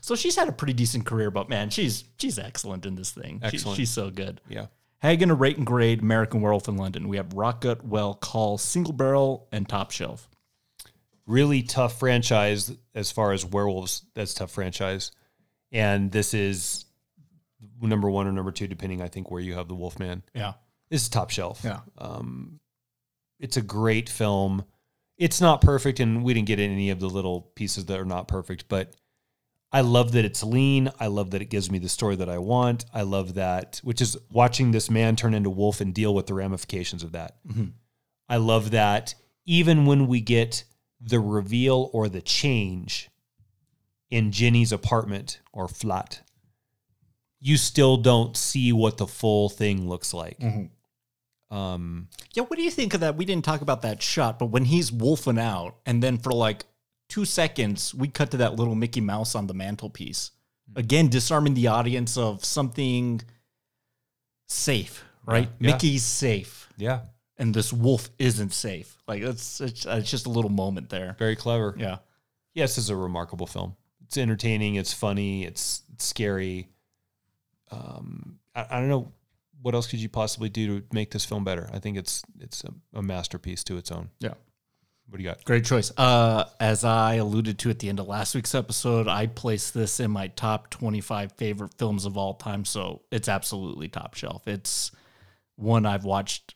So she's had a pretty decent career, but man, she's she's excellent in this thing. She- Excellent. she's so good. Yeah. Hagen to rate and grade American Werewolf in London. We have Rotgut, Well, Call, Single Barrel, and Top Shelf. really tough franchise as far as werewolves. That's a tough franchise, and this is number one or number two, depending. I think where you have the Wolfman. Yeah. This is top shelf. Yeah. Um, it's a great film. It's not perfect, and we didn't get any of the little pieces that are not perfect, but I love that it's lean. I love that it gives me the story that I want. I love that, which is watching this man turn into wolf and deal with the ramifications of that. Mhm. I love that even when we get the reveal or the change in Jenny's apartment or flat, you still don't see what the full thing looks like. Mm-hmm. Um, Yeah, what do you think of that? We didn't talk about that shot, but when he's wolfing out, and then for like two seconds, we cut to that little Mickey Mouse on the mantelpiece. Mm-hmm. Again, disarming the audience of something safe, right? Yeah. Mickey's safe. Yeah. And this wolf isn't safe. Like, it's, it's, uh, it's just a little moment there. Very clever. Yeah. Yes, this is a remarkable film. It's entertaining. It's funny. It's, it's scary. Um, I, I don't know what else could you possibly do to make this film better. I think it's it's a, a masterpiece to its own. Yeah. What do you got? Great choice. Uh, as I alluded to at the end of last week's episode, I placed this in my top 25 favorite films of all time. So it's absolutely top shelf. It's one I've watched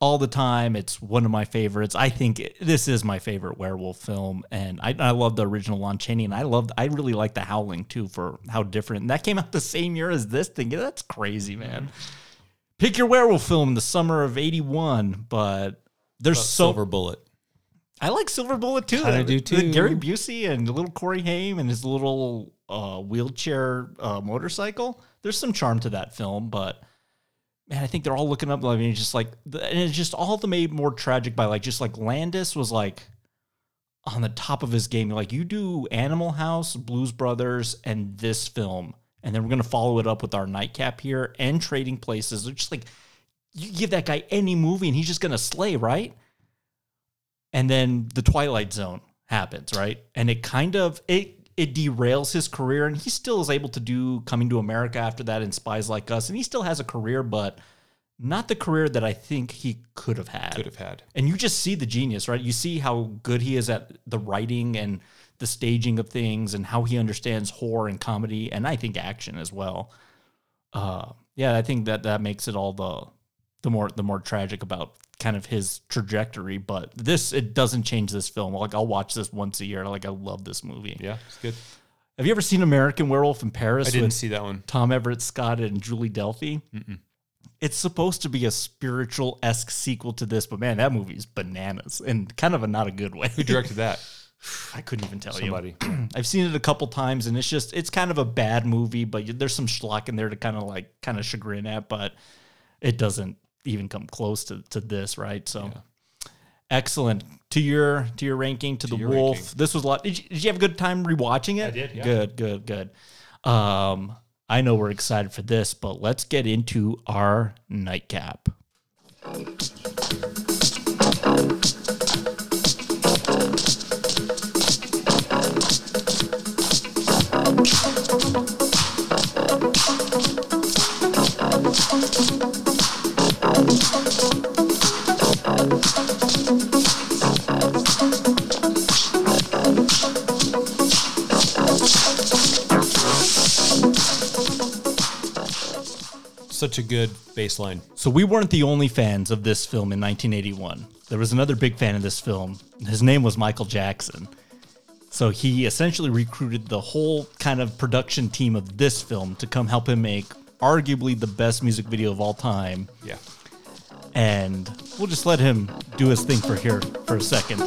all the time. It's one of my favorites. I think it- this is my favorite werewolf film, and I, I love the original Lon Chaney, and I loved. I really like the Howling too for how different. And that came out the same year as this thing. That's crazy, man. Pick your werewolf film in the summer of '81, but there's so Silver Bullet. I like Silver Bullet too. The- do the too. Gary Busey and little Corey Haim and his little uh, wheelchair uh, motorcycle. There's some charm to that film, but man, I think they're all looking up. I mean, just like, and it's just all the made more tragic by like, just like Landis was like on the top of his game. Like, you do Animal House, Blues Brothers, and this film, and then we're gonna follow it up with our nightcap here and Trading Places. They're just like, you give that guy any movie and he's just gonna slay, right? and then the twilight zone happens right and it kind of it it derails his career and he still is able to do coming to america after that and spies like us and he still has a career but not the career that i think he could have had. Could have had. and you just see the genius right? You see how good he is at the writing and the staging of things and how he understands horror and comedy and i think action as well. Uh yeah i think that that makes it all the the more the more tragic about kind of his trajectory but this it doesn't change this film like i'll watch this once a year like i love this movie Yeah, it's good. have you ever seen american werewolf in paris I didn't see that one. tom everett scott and Julie Delpy it's supposed to be a spiritual esque sequel to this, but man, that movie is bananas and kind of a not a good way. Who directed that? [laughs] I couldn't even tell Somebody. you. [clears throat] I've seen it a couple times, and it's just it's kind of a bad movie, but there's some schlock in there to kind of like kind of chagrin at, but it doesn't even come close to to this, right? So. Excellent to your to your ranking to, the wolf. ranking. This was a lot. Did you, did you have a good time rewatching it? I did, yeah. Good, good, good. Um, I know we're excited for this, but let's get into our nightcap. Such a good baseline. So we weren't the only fans of this film in 1981. There was another big fan of this film. His name was Michael Jackson. So he essentially recruited the whole kind of production team of this film to come help him make arguably the best music video of all time. Yeah. And we'll just let him do his thing for here for a second.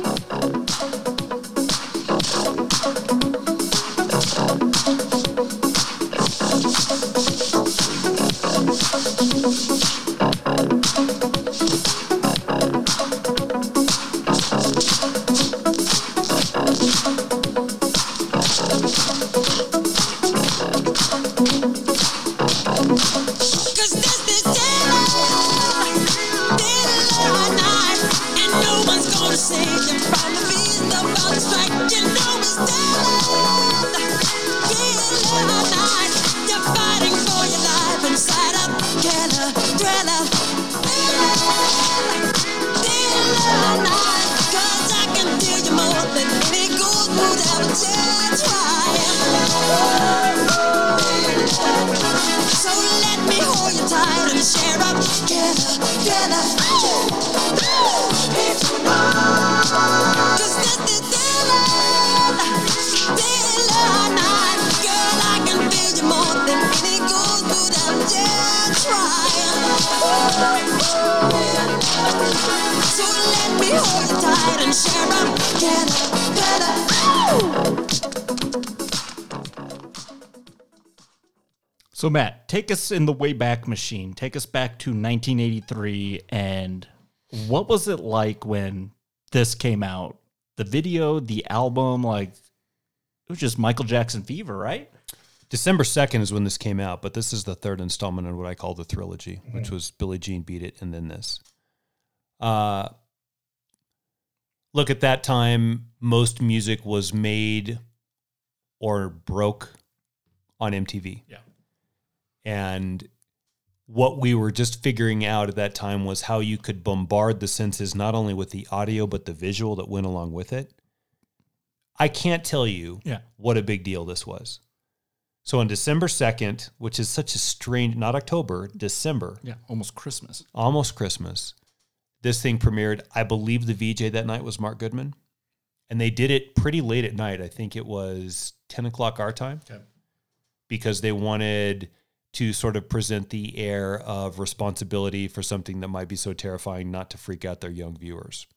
So Matt, take us in the Wayback machine. Take us back to 1983 and what was it like when this came out? The video, the album, like it was just Michael Jackson fever, right? December 2nd is when this came out, but this is the third installment in what I call the trilogy, which was Billie Jean Beat It and then this. Uh, look, at that time, most music was made or broke on MTV. Yeah. And what we were just figuring out at that time was how you could bombard the senses not only with the audio, but the visual that went along with it. I can't tell you Yeah. what a big deal this was. So on December 2nd, which is such a strange, not October, December, Yeah, almost Christmas. almost Christmas, this thing premiered. I believe the VJ that night was Mark Goodman. And they did it pretty late at night. I think it was 10 o'clock our time Okay. because they wanted to sort of present the air of responsibility for something that might be so terrifying not to freak out their young viewers.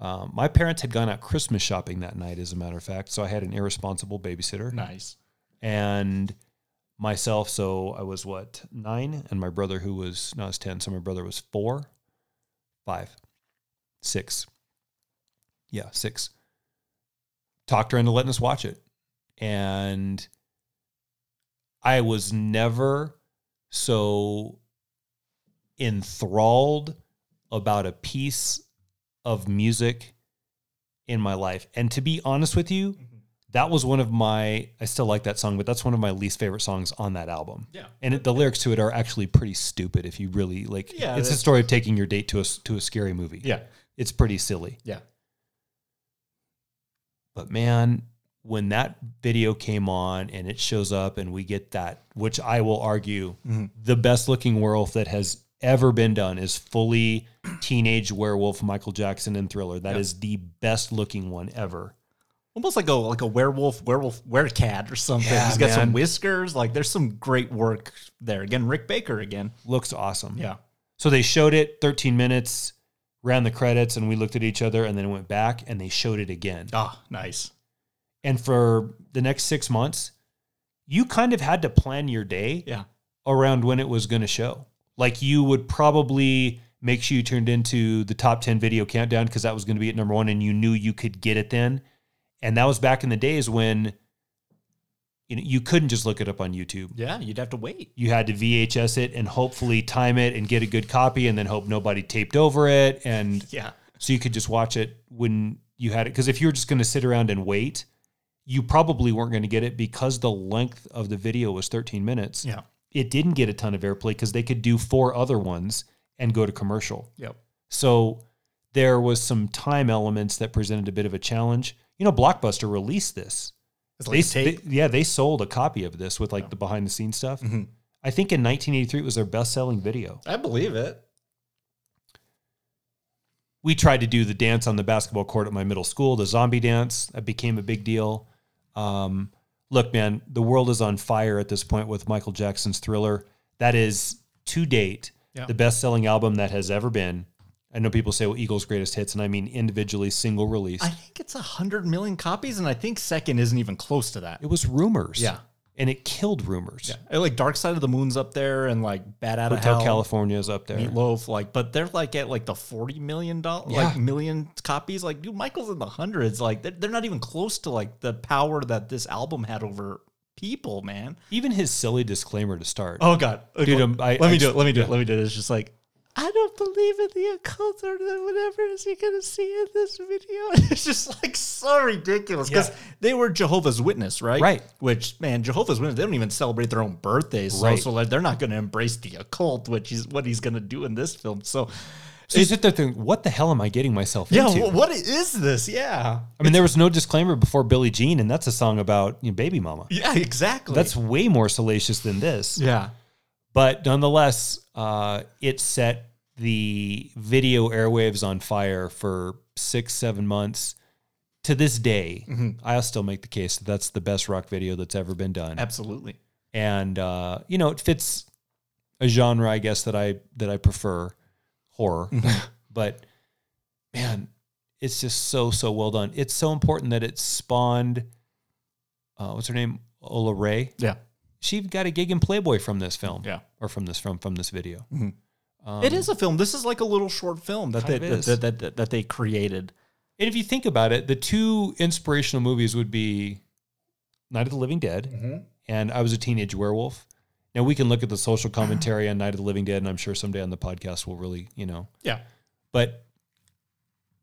Um, my parents had gone out Christmas shopping that night, as a matter of fact. So I had an irresponsible babysitter Nice. and myself. So I was what nine, and my brother, who was no, I was ten. So my brother was four, five, six. Yeah, six. Talked her into letting us watch it, and I was never so enthralled about a piece of music in my life. And to be honest with you, mm-hmm. that was one of my I still like that song, but that's one of my least favorite songs on that album. Yeah. And it, the lyrics to it are actually pretty stupid if you really like Yeah, it's a story of taking your date to a to a scary movie. Yeah. It's pretty silly. Yeah. But man, when that video came on and it shows up and we get that, which I will argue Mhm. the best looking werewolf that has ever been done is fully teenage werewolf Michael Jackson in Thriller. That is Yeah. the best looking one ever. Almost like a like a werewolf, werewolf, werecat or something. Yeah, He's got some whiskers. Like there's some great work there. Again, Rick Baker again. Looks awesome. Yeah. So they showed it 13 minutes, ran the credits, and we looked at each other and then went back and they showed it again. Ah, nice. And for the next six months, you kind of had to plan your day Yeah. around when it was going to show. Like you would probably make sure you turned into the top 10 video countdown because that was going to be at number one and you knew you could get it then. And that was back in the days when you know, you couldn't just look it up on YouTube. Yeah, you'd have to wait. You had to VHS it and hopefully time it and get a good copy and then hope nobody taped over it. And Yeah. so you could just watch it when you had it. Because if you were just going to sit around and wait, you probably weren't going to get it because the length of the video was 13 minutes. Yeah. It didn't get a ton of airplay because they could do four other ones and go to commercial. Yep. So there was some time elements that presented a bit of a challenge. You know, Blockbuster released this. Like they, they- yeah, they sold a copy of this with like the behind the scenes stuff. Mm-hmm. I think in 1983 it was their best selling video. I believe it. We tried to do the dance on the basketball court at my middle school, the zombie dance. That became a big deal. Um, look, man, the world is on fire at this point with Michael Jackson's Thriller. That is to date Yeah. the best selling album that has ever been. I know people say, well, Eagles' greatest hits, and I mean individually single release. I think it's a hundred million copies, and I think second isn't even close to that. it was rumors. Yeah. And it killed rumors. Yeah, like Dark Side of the Moon's up there, and like Bat Out of Hell, California is up there. Meatloaf, like, but they're like at like the forty million dollar, like million copies. Like, dude, Michael's in the hundreds. Like, they're, they're not even close to like the power that this album had over people, man. Even his silly disclaimer to start. Oh God, Dude, let, um, I- let I me do it. Let me do yeah. it. Let me do it. It's just like I don't believe in the occult or the whatever is he gonna see in this video. [laughs] It's just like so ridiculous because Yeah. they were Jehovah's Witness, right? Right. Which man, Jehovah's Witness, they don't even celebrate their own birthdays, so, Right. so like, they're not gonna embrace the occult, which is what he's gonna do in this film. So. So you sit there thinking, what the hell am I getting myself Yeah, into? wh- what is this? Yeah, I mean, there was no disclaimer before Billie Jean, and that's a song about you know, baby mama. yeah, exactly. That's way more salacious than this. yeah, But nonetheless, uh, it set the video airwaves on fire for six, seven months. To this day, Mm-hmm. I'll still make the case that that's the best rock video that's ever been done. absolutely. and uh, you know it fits a genre I guess that I that I prefer horror [laughs] but man it's just so so well done it's so important that it spawned uh, what's her name Ola Ray Yeah, she got a gig in Playboy from this film Yeah. or from this from from this video Mhm. Um, it is a film. This is like a little short film that they Kind that, that, that, that they created. and if you think about it the two inspirational movies would be Night of the Living Dead Mm-hmm. and I was a teenage werewolf. Now we can look at the social commentary on Night of the Living Dead, and I'm sure someday on the podcast we'll really, you know, Yeah. but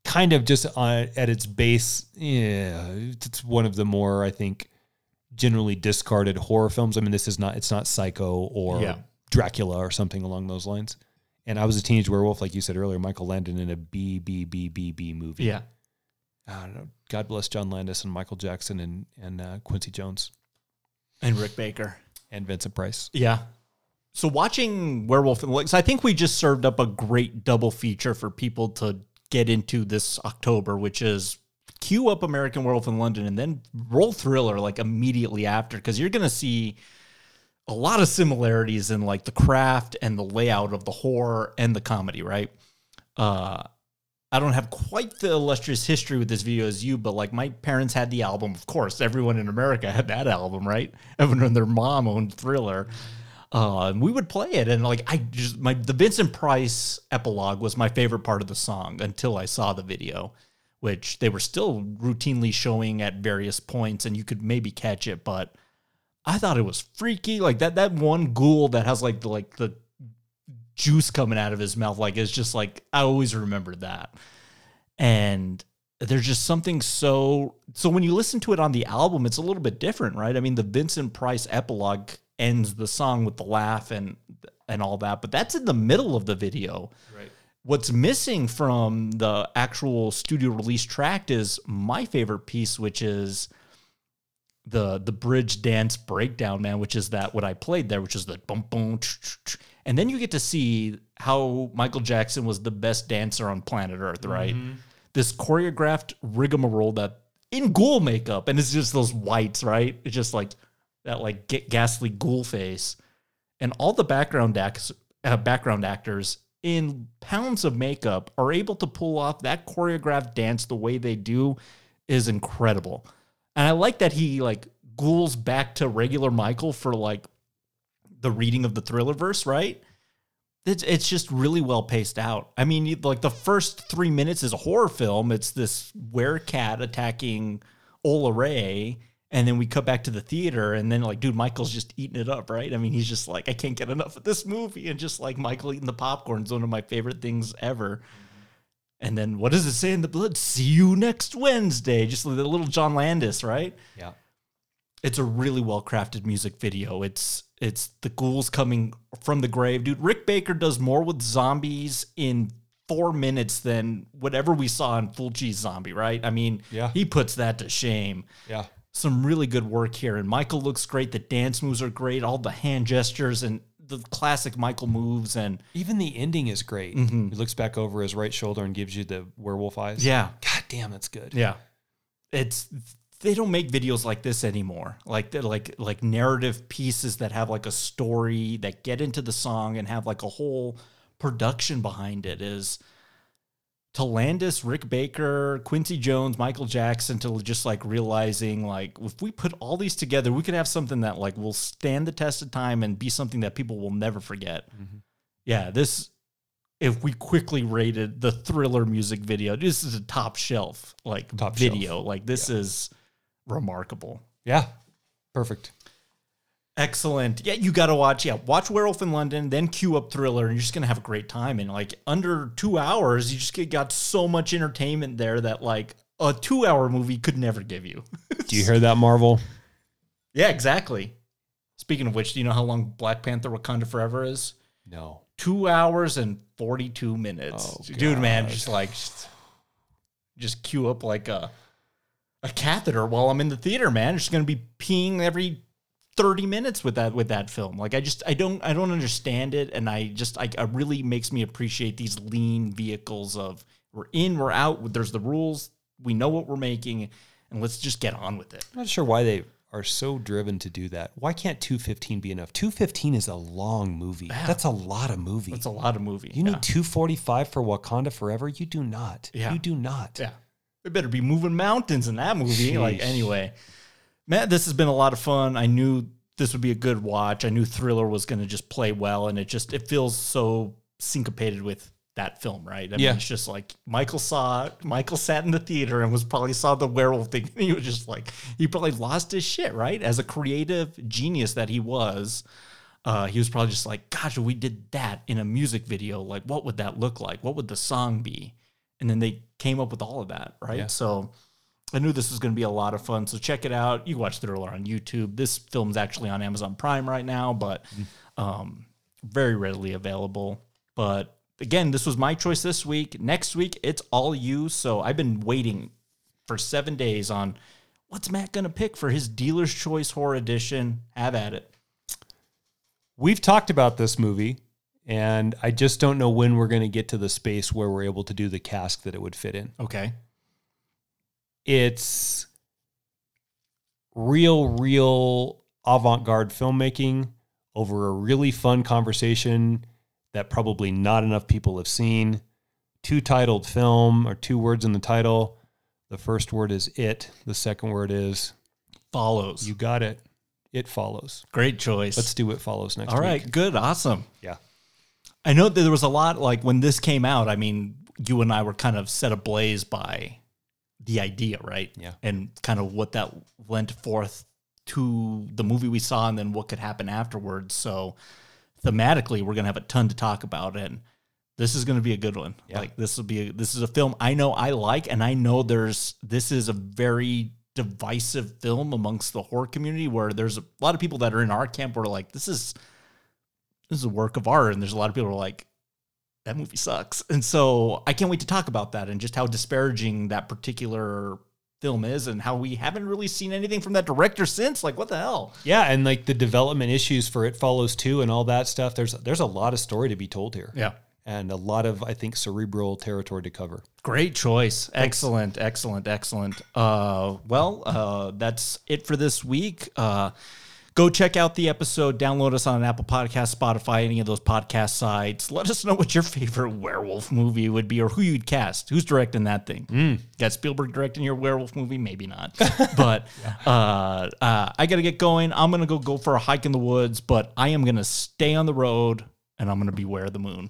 kind of just on, at its base, yeah, it's one of the more I think generally discarded horror films. I mean, this is not it's not Psycho or Yeah. Dracula or something along those lines. And I was a teenage werewolf, like you said earlier, Michael Landon in a B B B B B movie. Yeah. I don't know. God bless John Landis and Michael Jackson and and uh, Quincy Jones And Rick Baker. and Vincent Price. Yeah. So watching Werewolf in Lake, so I think we just served up a great double feature for people to get into this October, which is queue up American Werewolf in London and then roll Thriller like immediately after, because you're gonna see a lot of similarities in like the craft and the layout of the horror and the comedy, right? Uh I don't have quite the illustrious history with this video as you, but like my parents had the album. Of course, everyone in America had that album, right? [laughs] Everyone and their mom owned Thriller. Uh, and we would play it, and like I just my the Vincent Price epilogue was my favorite part of the song until I saw the video, which they were still routinely showing at various points, and you could maybe catch it, but I thought it was freaky. Like that that one ghoul that has like the like the juice coming out of his mouth, like it's just like I always remembered that. And there's just something so so when you listen to it on the album, it's a little bit different, right? I mean, the Vincent Price epilogue ends the song with the laugh and and all that, but that's in the middle of the video. Right. What's missing from the actual studio release track is my favorite piece, which is the the bridge dance breakdown, man, which is that what I played there, which is the boom boom, and then you get to see how Michael Jackson was the best dancer on planet Earth, right? This choreographed rigmarole that in ghoul makeup, and it's just those whites, right? It's just like that, like ghastly ghoul face, and all the background acts, uh, background actors in pounds of makeup are able to pull off that choreographed dance the way they do is incredible. And I like that he like ghouls back to regular Michael for like the reading of the thriller verse, right? It's it's just really well paced out. I mean, like the first three minutes is a horror film. It's this werecat attacking Ola Ray, And then we cut back to the theater, and then like, dude, Michael's just eating it up, right? I mean, he's just like, I can't get enough of this movie, and just like Michael eating the popcorn is one of my favorite things ever. And then what does it say in the blood? See you next Wednesday. Just the little John Landis, right? Yeah. It's a really well crafted music video. It's it's the ghouls coming from the grave, dude. Rick Baker does more with zombies in four minutes than whatever we saw in Fulci's Zombie, right? I mean, Yeah. he puts that to shame. Yeah. Some really good work here, and Michael looks great. The dance moves are great. All the hand gestures and the classic Michael moves, and Even the ending is great. Mhm. He looks back over his right shoulder and gives you the werewolf eyes. Yeah. God damn, that's good. Yeah. It's they don't make videos like this anymore. Like they're like like narrative pieces that have like a story that get into the song and have like a whole production behind it is to Landis, Rick Baker, Quincy Jones, Michael Jackson to just like realizing like if we put all these together, we could have something that like will stand the test of time and be something that people will never forget. Mm-hmm. Yeah, this if we quickly rated the thriller music video, this is a top shelf like Top video. Like this is remarkable. Yeah. Perfect. Excellent. Yeah, you got to watch. Yeah, watch Werewolf in London, then queue up Thriller, and you're just gonna have a great time. And like under two hours, you just get, got so much entertainment there that like a two-hour movie could never give you. [laughs] Do you hear that, Marvel? yeah, exactly. Speaking of which, do you know how long Black Panther: Wakanda Forever is? No. Two hours and forty-two minutes. Oh, Dude, man, just like just, just queue up like a a catheter while I'm in the theater, man. Just gonna be peeing every 30 minutes with that with that film. Like I just I don't I don't understand it and I just I it really makes me appreciate these lean vehicles of we're in, we're out, there's the rules, we know what we're making and let's just get on with it. I'm not sure why they are so driven to do that. Why can't 215 be enough? 215 is a long movie. That's a lot of movie. It's a lot of movie. You need 245 for Wakanda Forever? You do not. Yeah. You do not. Yeah. They better be moving mountains in that movie. Like anyway. Matt, this has been a lot of fun. I knew this would be a good watch. I knew Thriller was going to just play well, and it just it feels so syncopated with that film, right? I Yeah. mean, it's just like Michael saw Michael sat in the theater and was probably saw the werewolf thing, and he was just like he probably lost his shit, right? As a creative genius that he was. Uh, he was probably just like, gosh, if we did that in a music video, like what would that look like? What would the song be? And then they came up with all of that, right? Yeah. So I knew this was going to be a lot of fun. So check it out. You can watch Thriller on YouTube. This film's actually on Amazon Prime right now, but um, very readily available. But again, this was my choice this week. Next week, it's all you. So I've been waiting for seven days on what's Matt going to pick for his dealer's choice horror edition. Have at it. We've talked about this movie, and I just don't know when we're going to get to the space where we're able to do the cask that it would fit in. Okay. It's real, real avant garde filmmaking over a really fun conversation that probably not enough people have seen. Two titled film or two words in the title. The first word is it, the second word is Follows. you got it. It follows. Great choice. Let's do it follows next All right, week. good, awesome. Yeah. I know that there was a lot like when this came out. I mean, you and I were kind of set ablaze by the idea, right? Yeah. and kind of what that went forth to the movie we saw, and then what could happen afterwards. So, thematically, we're gonna have a ton to talk about, and this is gonna be a good one. Yeah. Like this will be a, this is a film I know I like, and I know there's this is a very divisive film amongst the horror community where there's a lot of people that are in our camp where like this is this is a work of art and there's a lot of people who are like that movie sucks and so i can't wait to talk about that and just how disparaging that particular film is and how we haven't really seen anything from that director since like what the hell Yeah, and like the development issues for It Follows Too and all that stuff. There's there's a lot of story to be told here. Yeah. And a lot of, I think, cerebral territory to cover. Great choice. Excellent, excellent, excellent. Uh, well, uh, that's it for this week. Uh, go check out the episode. Download us on an Apple Podcast, Spotify, any of those podcast sites. Let us know what your favorite werewolf movie would be or who you'd cast. Who's directing that thing? Got Spielberg directing your werewolf movie? Maybe not. [laughs] but uh, uh, I got to get going. I'm going to go go for a hike in the woods, but I am going to stay on the road and I'm going to beware of the moon.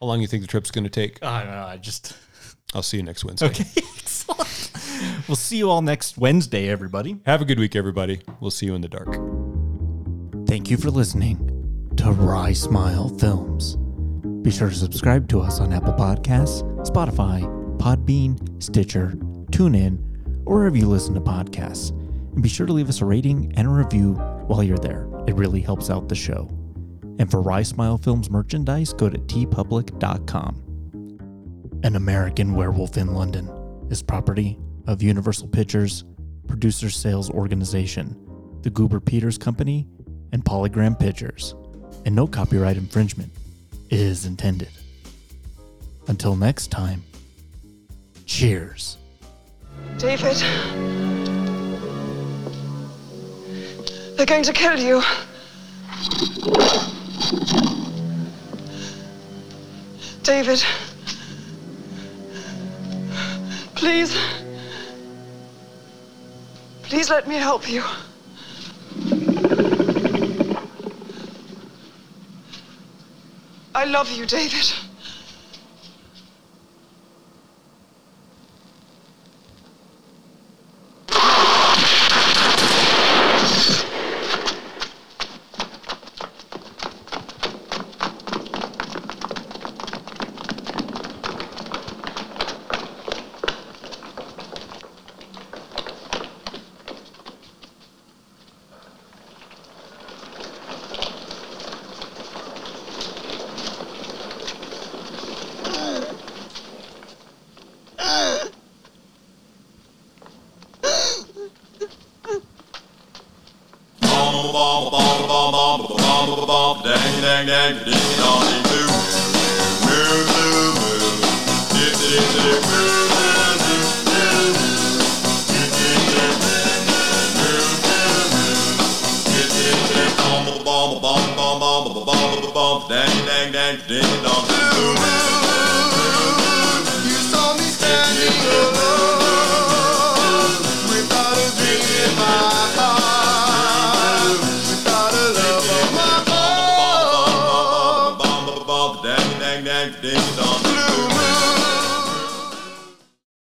How long do you think the trip's going to take? I don't know. I just. [laughs] I'll see you next Wednesday. Okay. [laughs] We'll see you all next Wednesday, everybody. Have a good week, everybody. We'll see you in the dark. Thank you for listening to Rye Smile Films. Be sure to subscribe to us on Apple Podcasts, Spotify, Podbean, Stitcher, TuneIn, or wherever you listen to podcasts. And be sure to leave us a rating and a review while you're there. It really helps out the show. And for Rye Smile Films merchandise, go to teepublic.com. An American Werewolf in London is property of Universal Pictures, Producer Sales Organization, the Guber-Peters Company, and Polygram Pictures, and no copyright infringement is intended. Until next time, cheers. David. They're going to kill you. David. Please. Please let me help you. I love you, David.